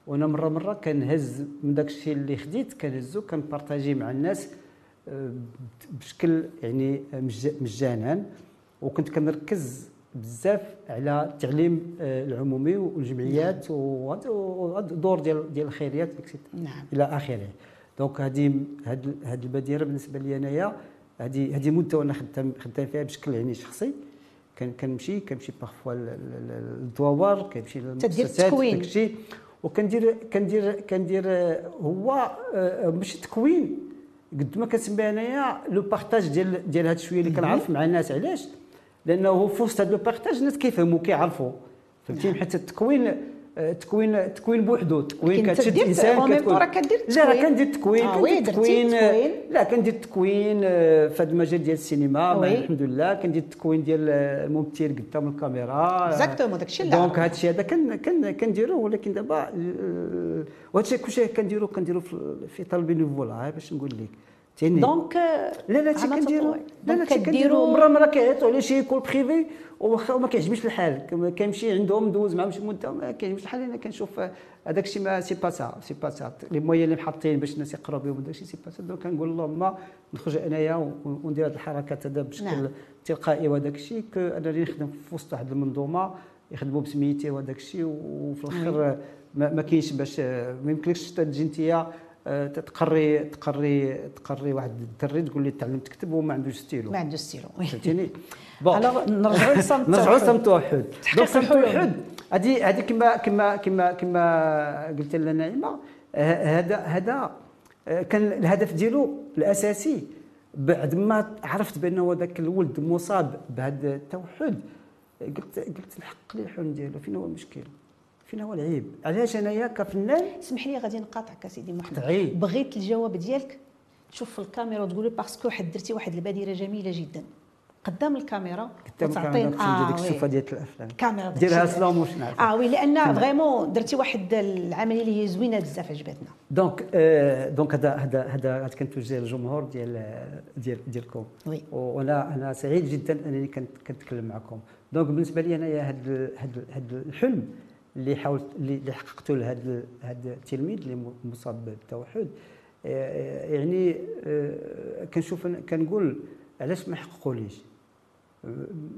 وأنا مرة مرة كنهز من داك الشيء اللي خديت كنهزو كنبارطاجي مع الناس آه، بشكل يعني مج- مجانا. وكنت كنركز بزاف على التعليم آه، العمومي والجمعيات وهذا وهذا الدور ديال ديال الخيريات نعم. إلى آخره. donc هذه هذه البادره بالنسبة لي أنايا هذه هذه مدة وأنا خدام خدام فيها بشكل يعني شخصي. كان كنمشي كنمشي parfois للدواور كنمشي للمؤسسات. داكشي وكندير كندير كندير آه، هو آه، ماشي تكوين. قد ما كنسميها أنايا le partage ديال ديال هذا الشوية اللي كنعرف مع الناس علاش. لأنه في وسط هذا le partage الناس كيفهموا كيعرفوا. فهمتي؟ حيت التكوين آه، التكوين التكوين بوحدو. التكوين كتشد تدير- انسان او même كتكون راه كدير لا راه التكوين. كندير التكوين كندير التكوين آه، التكوين. لا كندير التكوين آه، في هذا المجال ديال السينما. الحمد لله كندير التكوين ديال الممثل قدام الكاميرا. Exactement، داكشي اللي donc عرفت. هذا كنديرو. ولكن دابا الشيء كلشي كنديرو كنديرو في طلب bénévolat باش نقول لك. تاني donc لا لا شي عمل كنديرو. تطوعي. لا لا donc شي كنديرو. كديروا- مرة مرة كيعيطوا على شي école privée وواخا ما كيعجبنيش الحال. كنمشي عندهم ندوز معاهم شي مده ما كيعجبنيش الحال. أنا كنشوف هذاك الشيء mais c'est pas ça c'est pas ça les moyens اللي محطين باش الناس يقراو بهم داك الشيء c'est pas ça donc كنقول اللهم نخرج أنايا وندير هذه الحركات هذا بشكل نعم. تلقائي وهذاك الشيء. أنني نخدم في وسط واحد المنظومة يخدموا بسميتي وهذاك الشيء. وفي الآخر ما, ما كاينش باش ما يمكنلكش تجي انت آه، تقري تقري تقري واحد الدري تقول لي تعلم تكتب وما عندوش ستيلو ما عنده ستيلو. فهمتيني [LAUGHS] Bon نرجعوا لصمت نرجعوا. لصمت التوحد donc صمت. التوحد هذه هذه كما كما كما كما قلت لنا نعيمة هذا هذا كان الهدف ديالو الأساسي بعد ما عرفت بانه ذاك الولد مصاب بهذا التوحد قلت قلت الحق لي الحلم ديالو فين هو المشكل فين هو العيب علاش انايا كفنان اسمح لي غادي نقاطعك سيدي محمد قطعي. بغيت الجواب ديالك تشوف في الكاميرا وتقول لي parce que حد درتي واحد البادرة جميلة جدا قدام الكاميرا وتعطينا- الكاميرا ديك. الشوفة ديال الأفلام الكاميرا ديرها. slow motion. آه oui لأن vraiment درتي واحد العملية اللي هي زوينة بزاف عجبتنا donc آه، donc هذا هذا هذا كنتوجه للجمهور ديال ديال ديالكم oui. وأنا أنا سعيد جدا أنني كنت كنتكلم معكم donc بالنسبة لي أنايا هذا هذا الحلم اللي حاولت اللي حققته لهذا هذا التلميذ اللي مصاب بالتوحد. آه، يعني آه، كنشوف كنقول علاش ما حققوليش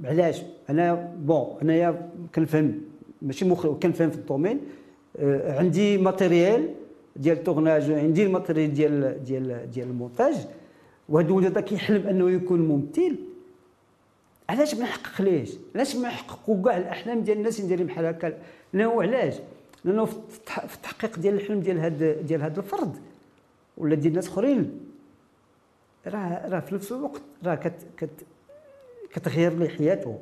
علاش؟ أنا bon انايا كنفهم ماشي مخرج كنفهم في ال domaine. آه، عندي matériel ديال ال tournage عندي ال matériel ديال ديال ديال المونتاج وهذا الولد هذا كيحلم أنه يكون ممثل. علاش ما نحققوليش علاش ما نحققوا كاع الأحلام ديال الناس ندير بحال هكا؟ لأنه علاش؟ لأنه في التح- في التحقيق ديال الحلم ديال هذا ديال هذا الفرد ولا ديال ناس اخرين. راه راه في نفس الوقت راه كت كت كتغير ليه حياته.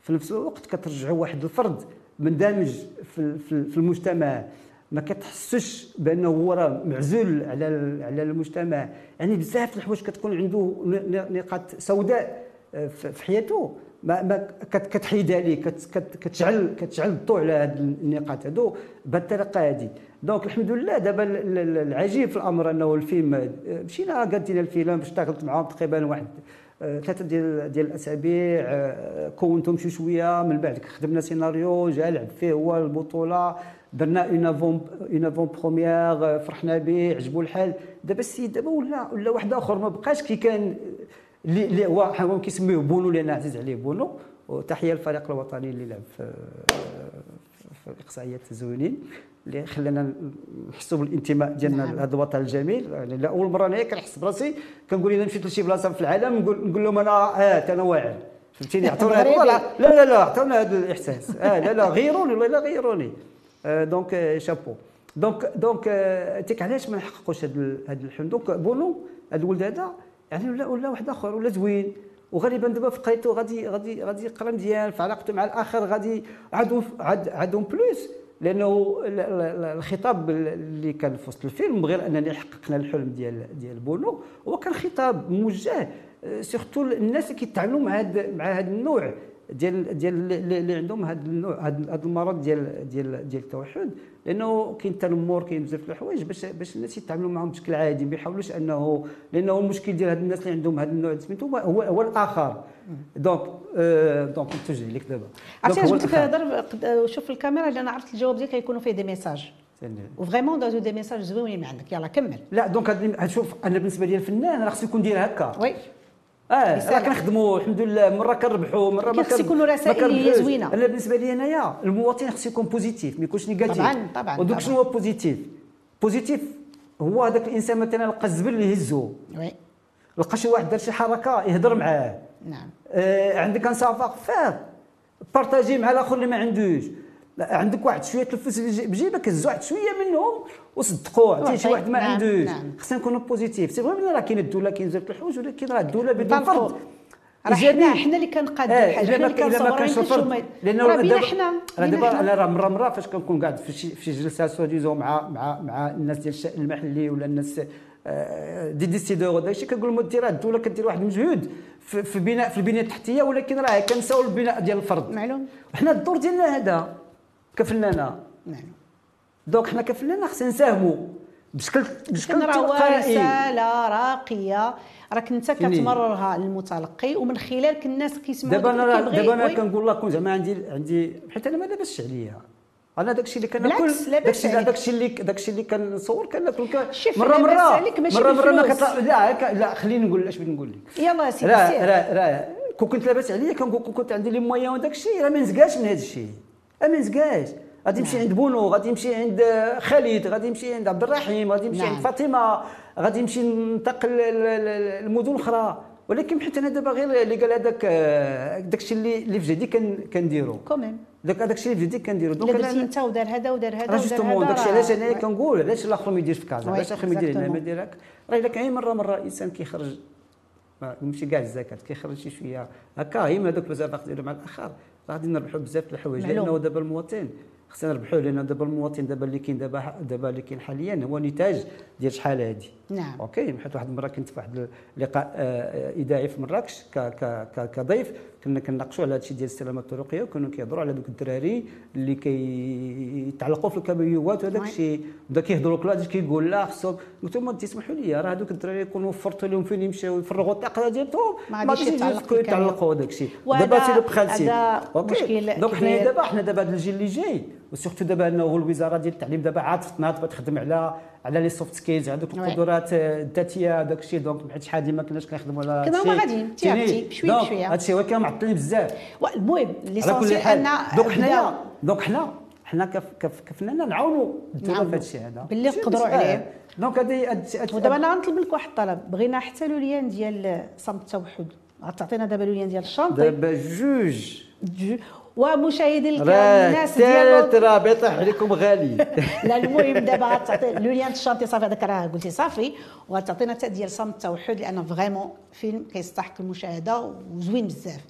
في نفس الوقت كترجعوا واحد الفرد مندمج في في في المجتمع. ما كتحسش بأنه هو راه معزول على على المجتمع. يعني بزاف الحوايج كتكون عنده نقاط سوداء آه، في حياته. ما ما كت- كتحيدها ليه كت- كت- كتشعل كتشعل الضوء على هذه النقاط هذو بهالطريقه هذه donc الحمد لله دابا ال- ال- العجيب في الأمر أنه الفيلم مشينا قادين الفيلم اشتغلت معاهم تقريبا واحد آه، ثلاثة ديال ديال الأسابيع آه، كونتهم شي شوية من بعد خدمنا سيناريو جا لعب فيه هو البطولة درنا une avant-une فرحنا به عجبو الحال. دابا السيد دابا ولا ولا واحد آخر ما بقاش كي كان اللي اللي هو هو كيسميوه بونو لأن عزيز عليه بونو. وتحية للفريق الوطني اللي لعب في في الإقصائيات الزوينين اللي خلانا نحسوا بالانتماء ديالنا نعم. لهذا الوطن الجميل. يعني لا أول مرة انايا كنحس براسي. كنقول إذا مشيت لشي بلاصة في العالم نقول نقول لهم أنا آه أنا واعر. فهمتيني؟ [LAUGHS] عطونا. لا لا لا عطونا هذا الإحساس. آه لا لا غيروني والله لا غيروني. آه donc آه chapeau. donc donc آه تيك علاش ما نحققوش هذا هذا الحلم؟ donc بونو هذا الولد هذا يعني ولا ولا واحد آخر ولا زوين. وغالبا دابا في غادي غادي غادي يقرا مزيان في علاقته مع الآخر غادي عاد عاد plus لأنه ال- ال- ال- الخطاب اللي كان في وسط الفيلم غير أنني حققنا الحلم ديال ديال بونو هو كان خطاب موجه آه، surtout الناس اللي كيتعاملوا مع هذا مع هذا النوع. ديال ديال اللي عندهم هذا النوع هذا المرض ديال ديال ديال التوحد لأنه كاين تنمر كاين بزاف د الحوايج باش باش الناس يتعاملوا معهم بشكل عادي ما يحاولوش أنه لأنه المشكل ديال هاد الناس اللي عندهم هذا النوع سميتو هو هو, الآخر. donc آه donc نتوجه لك دابا عرفتي علاش قلت لك قد- شوف الكاميرا لأن عرفت الجواب ديالك يكونوا فيه des messages. و vraiment دازو des messages زوينين عندك يلا كمل لا donc شوف أنا بالنسبة لي الفنان راه خصو يكون داير هكا. oui آه. راه كنخدموا الحمد لله مرة كنربحوا مرة ما خص يكونوا رسائل اللي هي. زوينة. أنا بالنسبة لي أنايا المواطن خصو يكون positif ما يكونش négatif طبعاً، طبعاً، و donc. شنو هو positif positif هو هذاك الإنسان مثلا لقى الزبل اللي يهزو oui لقى شي واحد دار شي حركة يهضر معاه نعم آه عندك un savoir-faire partager مع الآخر اللي ما عندوش عندك واحد شوية الفلوس اللي جي- بجيبك هز واحد شوية منهم وصدقوه عطيه شي. واحد ما نعم، عندوش نعم. خصنا نكونوا positif c'est vrai راه كاين الدولة كاين بزاف د الحوايج ولكن راه الدولة بدون. فرد راه. حنا حنا اللي كنقادوا آه الحاجة حنا اللي كنصوروا لأنه راه بينا دابا- حنا راه حنا. أنا راه مره مره فاش كنكون قاعد في شي في جلسة soi-disant مع مع مع الناس ديال الشأن المحلي ولا الناس آه، des décideurs وداك الشيء كنقول لهم دير الدولة كدير واحد المجهود في في بناء في البنية التحتية ولكن راه كنساو البناء ديال الفرد معلوم وحنا الدور ديالنا هذا كفنانه نعم. donc حنا كفنانه خصنا نساهموا بشكل بشكل راه رساله راقية. راك انت. كتمررها للمتلقي ومن خلالك الناس كيسمعوا دابا أنا دابا أنا. كنقول لكم زعما عندي عندي حيت أنا ما لاباسش عليا. أنا داكشي اللي كناكل داكشي. داكشي اللي داكشي اللي كنصور كناكل مره مرة. مره مرة ما. كطلع لا لا خليني نقول اش بغيت نقول لك؟ يلا سيدي راه راه كون كنت لاباس عليا كنقول كون كنت عندي les moyens وداك الشيء راه ما نزكاش من هذا الشيء ما نزكاش. غادي نعم. نمشي عند بونو غادي نمشي عند خالد غادي نمشي عند عبد الرحيم غادي نعم. عند فاطمة غادي نمشي ننتقل ل- ل- ل- المدن الاخرى ولكن حيت أنا دابا غير اللي قال هذاك آه، داك الشيء اللي اللي في جهدي كن- كنديرو. quand même داك داك الشيء اللي في جهدي كنديرو. donc أنا أنت ودار هذا ودار هذا justement داكشي راه- علاش أنا. كنقول علاش الآخر ما يديرش في كازا؟ علاش الآخر ما يدير هنا. ما يدير هكا راه إلا كاين مرة مرة إنسان كيخرج ما- ماشي كاع الزكاة كيخرج شي شوية. هكا هي ما donc المسافات ديالو مع الأخر. غادي نربحوا بزاف الحوايج. لأنه دابا المواطن خصنا نربحوا لأن دابا المواطن دابا اللي كاين دابا دابا اللي كاين حاليا هو نتاج ديال شحال هادي. نعم. OK حيت واحد المرة كنت في واحد اللقاء آه، اذاعي في مراكش ك- ك- ك- كضيف. كنا كنناقشوا على هادشي ديال السلامه الطرقية وكانوا كيهضروا على دوك الدراري اللي كيتعلقوا في الكبريوات وهذاك. الشيء بدا كيهضروا كل واحد كيقول لا خصهم قلت لهم تسمحوا لي راه هذوك الدراري يكونوا وفرتوا لهم فين يمشيو يفرغوا الطاقة ديالهم ما غاديش يتعلقوا داك الشيء دابا principe هذا مشكل donc حنا. دابا حنا دابا هذا الجيل اللي جاي و surtout دابا انه الوزارة ديال التعليم دابا عاد تناض تخدم على على لي soft skills oui. القدرات الذاتية داك الشيء donc بحال شحال ما كناش كنخدموا على كنا هادشي. هما غاديين، تي فهمتيني؟ عرفتي، بشوية donc بشوية. هادشي هو كان معطلين بزاف المهم l'essentiel ان donc. حنايا donc حنا حنا كف كف كفنانه نعاونوا الدولة. في هذا الشيء هذا باللي نقدروا عليه. آه. donc هذه هاد- ودابا أنا غنطلب منك واحد الطلب بغينا حتى le lien ديال صمت التوحد غتعطينا دابا le lien ديال الشانطي دابا جوج جو- ومشاهدي الكرام الناس ديال الثالث راه بيطيح عليكم غالي. [LAUGHS] لا المهم دابا غتعطي le lien الشانطي صافي هذاك راه قلتي صافي وغتعطينا حتى ديال صمت التوحد لأن vraiment فيلم كيستحق المشاهدة وزوين بزاف.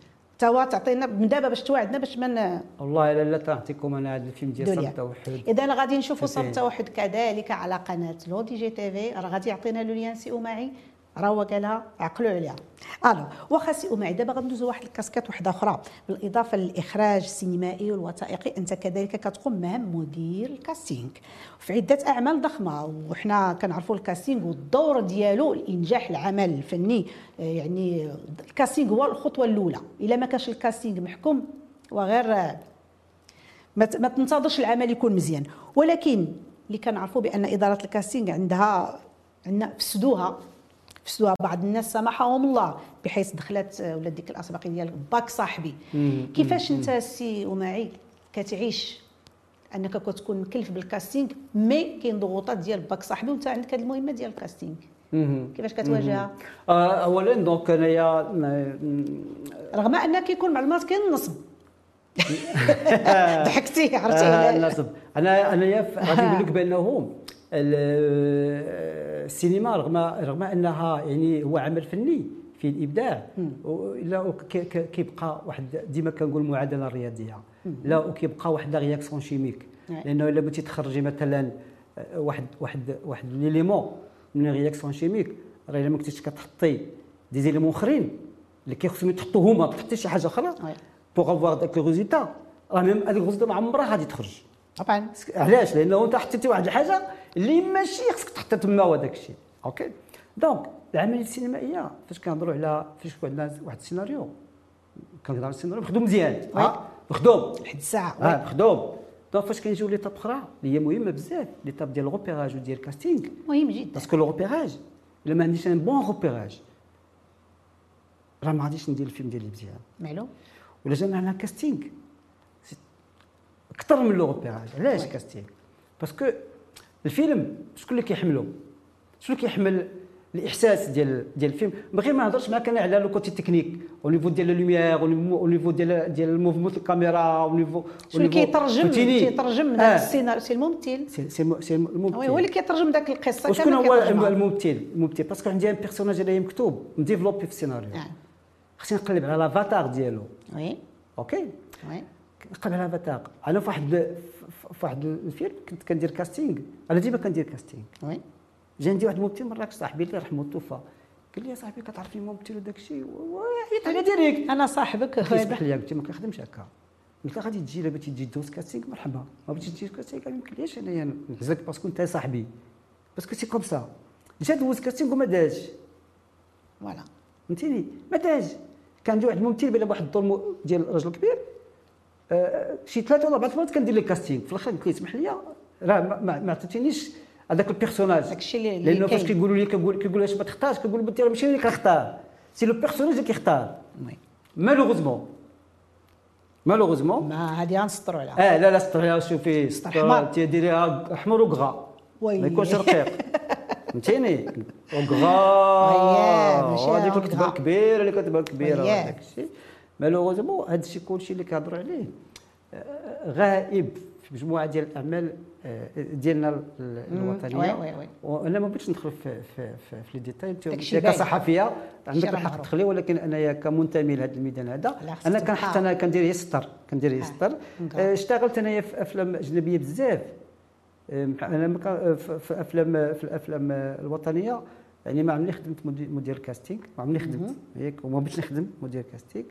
هو تعطينا من دابا باش توعدنا باش من والله إلا لا تعطيكم أنا هذا الفيلم ديال صمت توحد إذا غادي نشوفوا. صمت التوحد كذلك على قناة لو دي جي TV. راه غادي يعطينا le lien سي امعي. راه قالها عقلوا عليها. ألو واخا سي امعي دابا غندوزو واحد الكاسكات واحدة أخرى. بالإضافة للإخراج السينمائي والوثائقي أنت كذلك كتقوم مهام مدير ال casting. في عدة أعمال ضخمة وحنا كنعرفوا ال casting والدور ديالو لإنجاح العمل الفني. آه، يعني ال casting هو الخطوة الأولى. إلا ما كانش ال casting محكوم وغير ما تنتظرش العمل يكون مزيان. ولكن اللي كنعرفوا بأن إدارة ال casting عندها عندنا فسدوها. فسدوها بعض الناس سامحهم الله بحيث دخلت آه، ولا ديك الأسبقية ديال باك صاحبي. كيفاش انت سي امعي كتعيش أنك كتكون مكلف بال casting mais كاين ضغوطات ديال باك صاحبي وانت عندك هذه المهمة ديال ال casting؟ كيفاش كتواجهها؟ آه، اولا donc أنايا رغم أن كيكون مع المرات كاين النصب ضحكتي عرفتي؟ آه، علاش؟ نصب. أنا أنايا [LAUGHS] غادي نقول لك بأنه السينما رغم رغم أنها يعني هو عمل فني في الإبداع. الا كيبقى واحد ديما كنقول المعادله الرياضيه لا وكيبقى واحد la réaction chimique. Ouais. لأنه إلا بغيتي تخرجي مثلا آه، واحد واحد واحد l'élément من réaction chimique راه إلا ما كنتيش كتحطي des éléments أخرين اللي كيخصهم يتحطوا هما ما تحطي شي حاجة أخرى. pour avoir داك ال résultat راه même هذيك ال résultat ما عمرها غادي تخرج. طبعا. علاش؟ لأنه أنت حطيتي واحد الحاجة اللي ماشي خصك تحط تما وهذاك الشيء OK donc العملية السينمائيه فاش كنهضروا على فاش عندنا واحد السيناريو. كنهضروا على السيناريو مخدوم مزيان. ها مخدوم واحد الساعة. آه مخدوم donc فاش كنجيو l'étape أخرى اللي هي مهمة بزاف l'étape ديال ال repérage وديال ال casting مهم جدا. parce que le repérage إلا ما عنديش un bon repérage راه ما غاديش ندير الفيلم ديالي مزيان. معلوم ولا جانا هنا casting أكثر من le repérage علاش. casting parce que الفيلم شكون اللي كيحملو؟ شنو كيحمل الإحساس ديال ديال الفيلم؟ من غير ما نهضرش معاك أنا على le côté technique au niveau ديال lumière au niveau ديال ديال ال mouvement الكاميرا au niveau شنو اللي كيترجم؟ كيترجم داك آه. السيناريو c'est الممثل؟ سي سي الم- سي الممثل. هو اللي كيترجم داك القصة وشكون كما هو. الممثل؟ الممثل. parce que عندي un personnage اللي مكتوب مdéveloppé في السيناريو. آه. خصني نقلب على l'avatar ديالو. oui. OK؟ oui. قبل هذا تاق أنا في واحد في واحد الفيلم كنت كندير casting أنا ديما كندير casting oui. جا عندي واحد الممثل مراكش صاحبي الله يرحمه توفى قال لي يا صاحبي كتعرفني الممثل وداك الشيء؟ وعيط على direct. أنا صاحبك. كيسمح لي قلت له ما كنخدمش هكا. قلت له غادي تجي إلا بغيتي تجي دوز casting مرحبا. ما بغيتيش تجي casting قال لي ما يمكنليش أنايا نهزك parce que أنت صاحبي. parce que c'est comme ça. جا دوز casting وما داش. voilà. فهمتيني؟ ما داز كان عندي واحد الممثل بلا واحد الدور ديال رجل كبير شي ثلاثة ولا أربع مرات كندير لي casting في الآخر قلت له اسمح لي راه ما- عطيتينيش هذاك ال personnage داك اللي- لأنه فاش. كيقولوا لي كنقول كيقولوا اش ما تختارش كنقول بنتي راه ماشي أنا اللي كنختار. c'est le personnage اللي كيختار malheureusement malheureusement ما هذه غنسطروا عليها. آه لا لا سطر عليها شوفي سطر حمر. تيديريها أحمر وكغا. ما يكونش رقيق فهمتيني؟ وكغا هذيك. الكتبه الكبيره اللي كتبان كبيره. هذاك الشيء. malheureusement هذا الشيء كلشي اللي كيهضروا عليه آه، غائب في مجموعة ديال الأعمال آه، ديالنا ال- الوطنية. oui oui oui. وأنا ما بغيتش ندخل في في في, في les détails أنت. كصحفية عندك الحق. تدخلي ولكن أنايا كمنتمي لهذا الميدان هذا أنا تبقى. كنحط أنا كندير يسطر كندير. آه، اشتغلت أنايا في أفلام أجنبية بزاف. أنا كان- في افلام في الأفلام الوطنية يعني ما عمرني خدمت مدير, مدير كاستينغ ما عمرني خدمت. ياك وما بغيتش نخدم مدير كاستينغ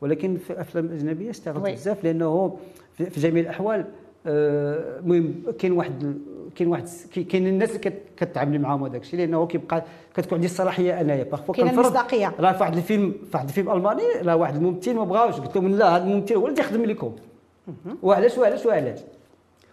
ولكن في أفلام أجنبية اشتغلت. بزاف لأنه في جميع الأحوال آه، المهم كاين واحد كاين واحد كاين- كاين الناس اللي كت- كتعاملي معاهم هذاك الشيء لأنه كيبقى كتكون عندي الصلاحية أنايا. parfois كاينة كنفرض المصداقية. راه في واحد الفيلم في واحد الفيلم ألماني راه واحد الممثل ما بغاوش قلت لهم لا هذا الممثل هو اللي يخدم لكم. وعلاش وعلاش وعلاش؟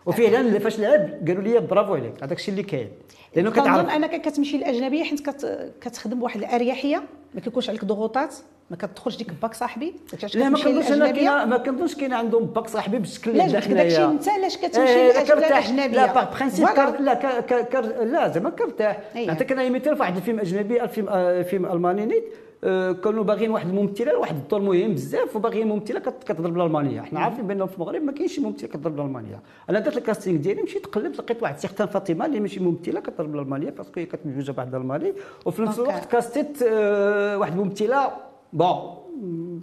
وفعلا فاش لعب قالوا لي برافو عليك هذاك الشيء اللي كاين. لأنه كنظن كتعرف أنك كتمشي للاجنبيه حيت كت... كتخدم بواحد الأريحية ما كيكونش عليك ضغوطات ما كتدخلش ديك باك صاحبي لا ما كنظنش أنا. كاين ما كنظنش كاين عندهم باك صاحبي بالشكل اللي جبت داكشي. أنت علاش كتمشي إيه، للاجنبيه. الاجنبيه لا par principe. كر... لا ك... ك... كر... لا زعما كرتاح أيه. نعطيك أنا مثال في واحد الفيلم أجنبي الفيلم آه، فيلم ألماني نيت كانوا باغيين واحد الممثلة واحد الدور مهم بزاف وباغيين ممثلة كت- كتهضر بالألمانية. حنا عارفين بان في المغرب ما كاينش ممثله كتهضر بالألمانية. أنا درت الـ casting ديالي مشيت قلبت لقيت واحد certaine فاطمة اللي ماشي ممثلة كتهضر بالألمانية parce que هي كتمجوجه بواحد الألماني. وفي نفس. الوقت castit آه، واحد الممثلة bon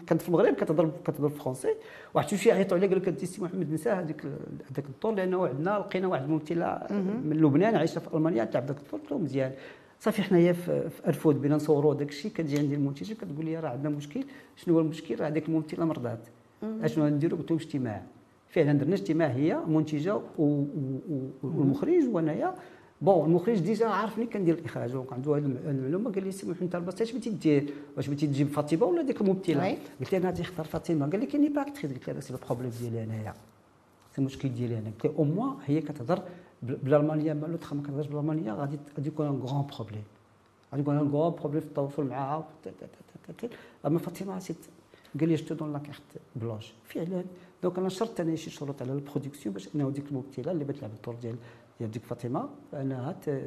كانت في المغرب كتهضر كتهضر فرونسي واحد شي عيطوا عليا قالوا لك انت سي محمد نسى هذيك هذاك الدور لأنه عندنا لقينا واحد الممثلة من لبنان عايشة في ألمانيا تلعب ذاك الدور قلت مزيان. صافي حنايا في أرفود بينا نصوروا داك الشيء كتجي عندي المنتجه كتقول لي راه عندنا مشكل. شنو هو المشكل؟ راه هذيك الممثلة مرضات أشنو غنديروا قلت لهم اجتماع. فعلا درنا اجتماع هي منتجة والمخرج وأنايا. bon المخرج déjà عارفني كندير الإخراج donc عنده هذه المعلومة قال لي سي محمد انت الباس اش بغيتي دير؟ واش بغيتي تجيب فاطمة ولا ديك الممثلة. قلت له أنا غادي نختار فاطمة. قال لي كاين pas actrice قلت له هذا c'est الـ problème ديالي أنايا c'est المشكل ديالي أنا. قلت له au moins هي كتهضر بالالمانيه mais l'autre ما كتهضرش بالالمانيه غادي غادي يكون un problème غادي يكون un problème في التواصل معها. أما فاطمة سيت قال لي je donne la carte blanche فعلا. donc أنا شرطت أنا شي شروط على الـ production باش أنه ديك الممثلة اللي بتلعب الدور ديال ديال ديك فاطمة انها ت-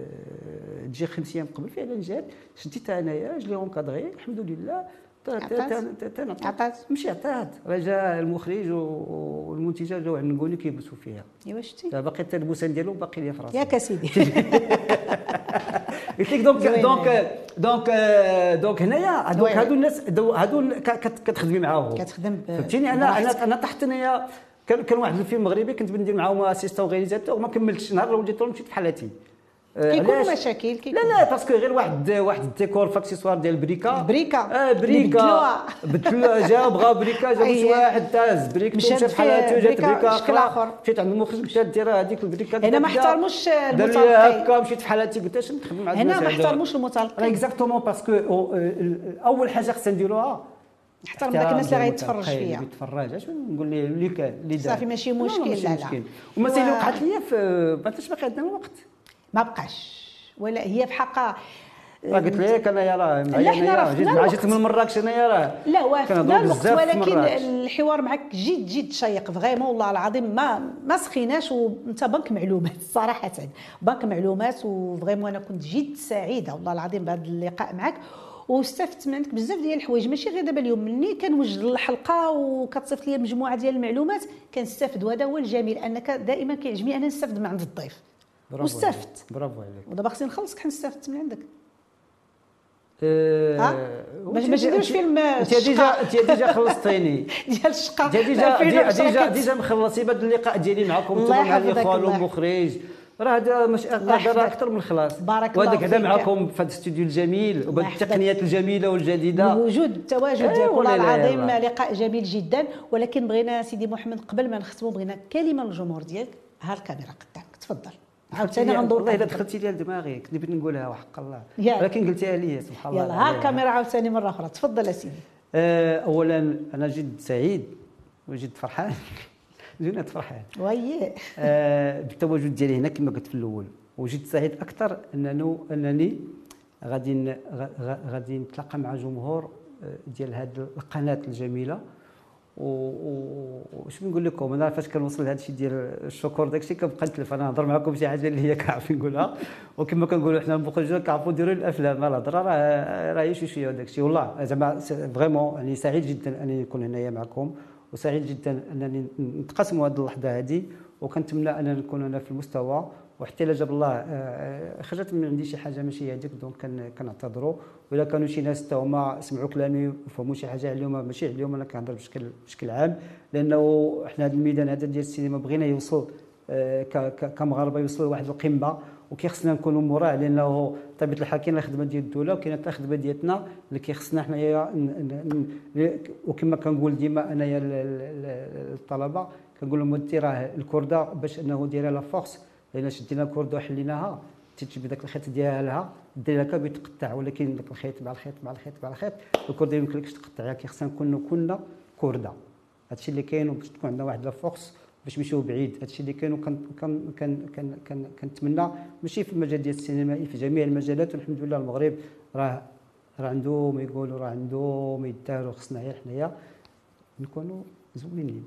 تجي خمس أيام قبل. فعلا جات. شديتها أنايا je l'ai encadrée الحمد لله. عطات؟ ماشي عطات. راه جا المخرج والمنتجه جاو عند نقولي كيبسوا فيها. ايوا شتي باقي حتى البوسان ديالو باقي ليا في راسي. ياك أسيدي. [LAUGHS] قلت لك donc. donc donc آه، donc هنايا زوينة. هادو الناس دو- هادو كتخدمي معاهم. كتخدم فهمتيني؟ أنا أنا أنا تحت انايا كان واحد الفيلم مغربي كنت بندير معاهم assistant réalisateur ما كملتش. نهار لهم مشيت في حالتي آه، كيكونوا؟ مشاكل لا كيكونوا لا parce que غير واحد واحد الديكور في accessoire ديال بريكا البريكة. آه بريكا بدلوها. جا بغا بريكا جا شي. واحد داز بريكتو مشات في حالته جات بريكا بريكا شكل. آخر. مشيت عند المخرج مشات دير هذيك البريكا هنا ما احترموش المتلقي هكا مشيت في حالتي قلت اش نخدم مع هنا ما؟ احترموش المتلقي exactement parce que اول حاجة خصنا نديروها احترم داك الناس اللي غيتفرج فيا يتفرج اش نقول ليه اللي كان اللي دار صافي ماشي لا، لا، مشكل، لا، لا. مشكل ومثلا وقعت لي في ما باقي عندنا الوقت ما بقاش. ولا هي في حقها راه قلت لك انايا راه لا، حنا راه جيت مع. جيت من مراكش انايا راه. لا وافقنا الوقت ولكن. الحوار معك جد جد شيق vraiment والله العظيم ما ما سخيناش وانت بنك معلومات [LAUGHS] صراحة. بنك معلومات و vraiment أنا كنت جد سعيدة والله العظيم بهذا اللقاء معك واستفدت منك بزاف ديال الحوايج. ماشي غير دابا اليوم مني كنوجد الحلقة وكتصيفط لي مجموعة ديال المعلومات كنستافد وهذا هو الجميل أنك دائما كيعجبني أنا نستافد من عند الضيف. واستفدت برافو عليك. ودابا خصني نخلصك حنا استفدت من عندك؟ باش ما أنت- فيلم انت déjà. انت déjà خلصتيني. [LAUGHS] ديال الشقه déjà déjà déjà مخلصي بهذا اللقاء ديالي معكم أنتم مع الاخوان. والمخرج راه هذا مش يحفظك. أكثر من الخلاص. بارك الله وهذاك هذا. معكم في هذا الاستوديو الجميل وبهذه يحفظك. التقنيات الجميلة والجديدة. الوجود التواجد إيه ديالك والله العظيم. لقاء جميل جدا. ولكن بغينا سيدي محمد قبل ما نختموا بغينا كلمة للجمهور ديالك. ها الكاميرا قدامك. تفضل. عاوتاني غندور والله الا. دخلتي لي لدماغي كنت بغيت نقولها وحق الله. ولكن قلتيها لي سبحان الله. يلا ها. الكاميرا عاوتاني مرة أخرى. تفضل اسيدي آه، اولا أنا جد سعيد وجد فرحان. [LAUGHS] جد فرحان. وياه. آه، بالتواجد ديالي هنا كما قلت في الأول. وجد سعيد أكثر انه أنني غادي غادي نتلاقى مع جمهور آه، ديال هذه القناة الجميلة. وش نقول لكم؟ أنا فاش كنوصل لهذا الشيء ديال الشكر داك الشيء كنبقى نتلف. أنا نهضر معكم شي حاجة اللي هي كعارفين [LAUGHS] نقولها وكما كنقولوا حنا المخرجين كنعرفوا نديروا الأفلام. الهضرة راه راه شي شوية داك الشيء. والله زعما فريمون يعني سعيد جدا انني نكون هنايا معكم. وسعيد جدا أنني نتقاسموا هذه اللحظة هذه وكنتمنى أننا نكون أنا في المستوى. وحتى إلا جاب الله آه، آه، خرجت من عندي شي حاجة ماشي هذيك دونك كن- كنعتذروا. وإلا كانوا شي ناس حتى هما سمعوا كلامي وفهموا شي حاجة عليهم ماشي عليهم أنا كنهضر بشكل بشكل عام. لأنه إحنا هذا الميدان هذا ديال السينما بغينا يوصل آه، كمغاربة يوصل لواحد القمة وكيخصنا نكونوا موراه لأنه طبيعة الحال كاينة الخدمة ديال الدولة وكاينة حتى الخدمة ديالنا اللي كيخصنا حنايا وكما كنقول ديما أنايا ال- ال- ال- الطلبة كنقول لهم ودي راه الكرده باش أنه دايره la force. لأن شدينا الكرده وحليناها تجيب داك الخيط ديالها دير لك بيتقطع ولكن داك الخيط مع الخيط مع الخيط مع الخيط الكرده ما يمكنلكش تقطعها كيخصنا نكونوا كنا كرده هادشي اللي كاين وباش تكون عندنا واحد la force باش نمشيو بعيد. هادشي اللي كن كنتمنى ماشي في المجال ديال السينمائي في جميع المجالات والحمد لله المغرب راه راه عنده ما يقولوا راه عنده ما يدار وخصنا غير حنايا نكونوا زوينين.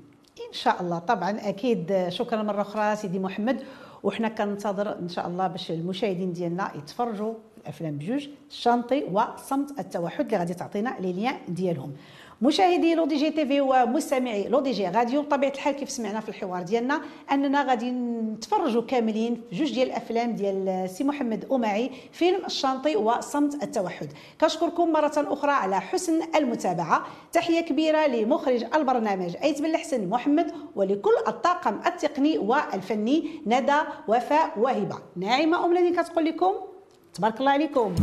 إن شاء الله. طبعا أكيد شكرا مرة أخرى سيدي محمد. وحنا كننتظر إن شاء الله باش المشاهدين ديالنا يتفرجوا الافلام بجوج الشانطي وصمت التوحد اللي غادي تعطينا les liens ديالهم. مشاهدي لو دي جي تي في ومستمعي لو دي جي راديو بطبيعة الحال كيف سمعنا في الحوار ديالنا أننا غادي نتفرجوا كاملين في جوج ديال الأفلام ديال سي محمد أمعي فيلم الشانطي وصمت التوحد. كنشكركم مرة أخرى على حسن المتابعة. تحية كبيرة لمخرج البرنامج أيت بن الحسن محمد ولكل الطاقم التقني والفني ندى وفاء وهبه ناعمه أم الذي كتقول لكم تبارك الله عليكم.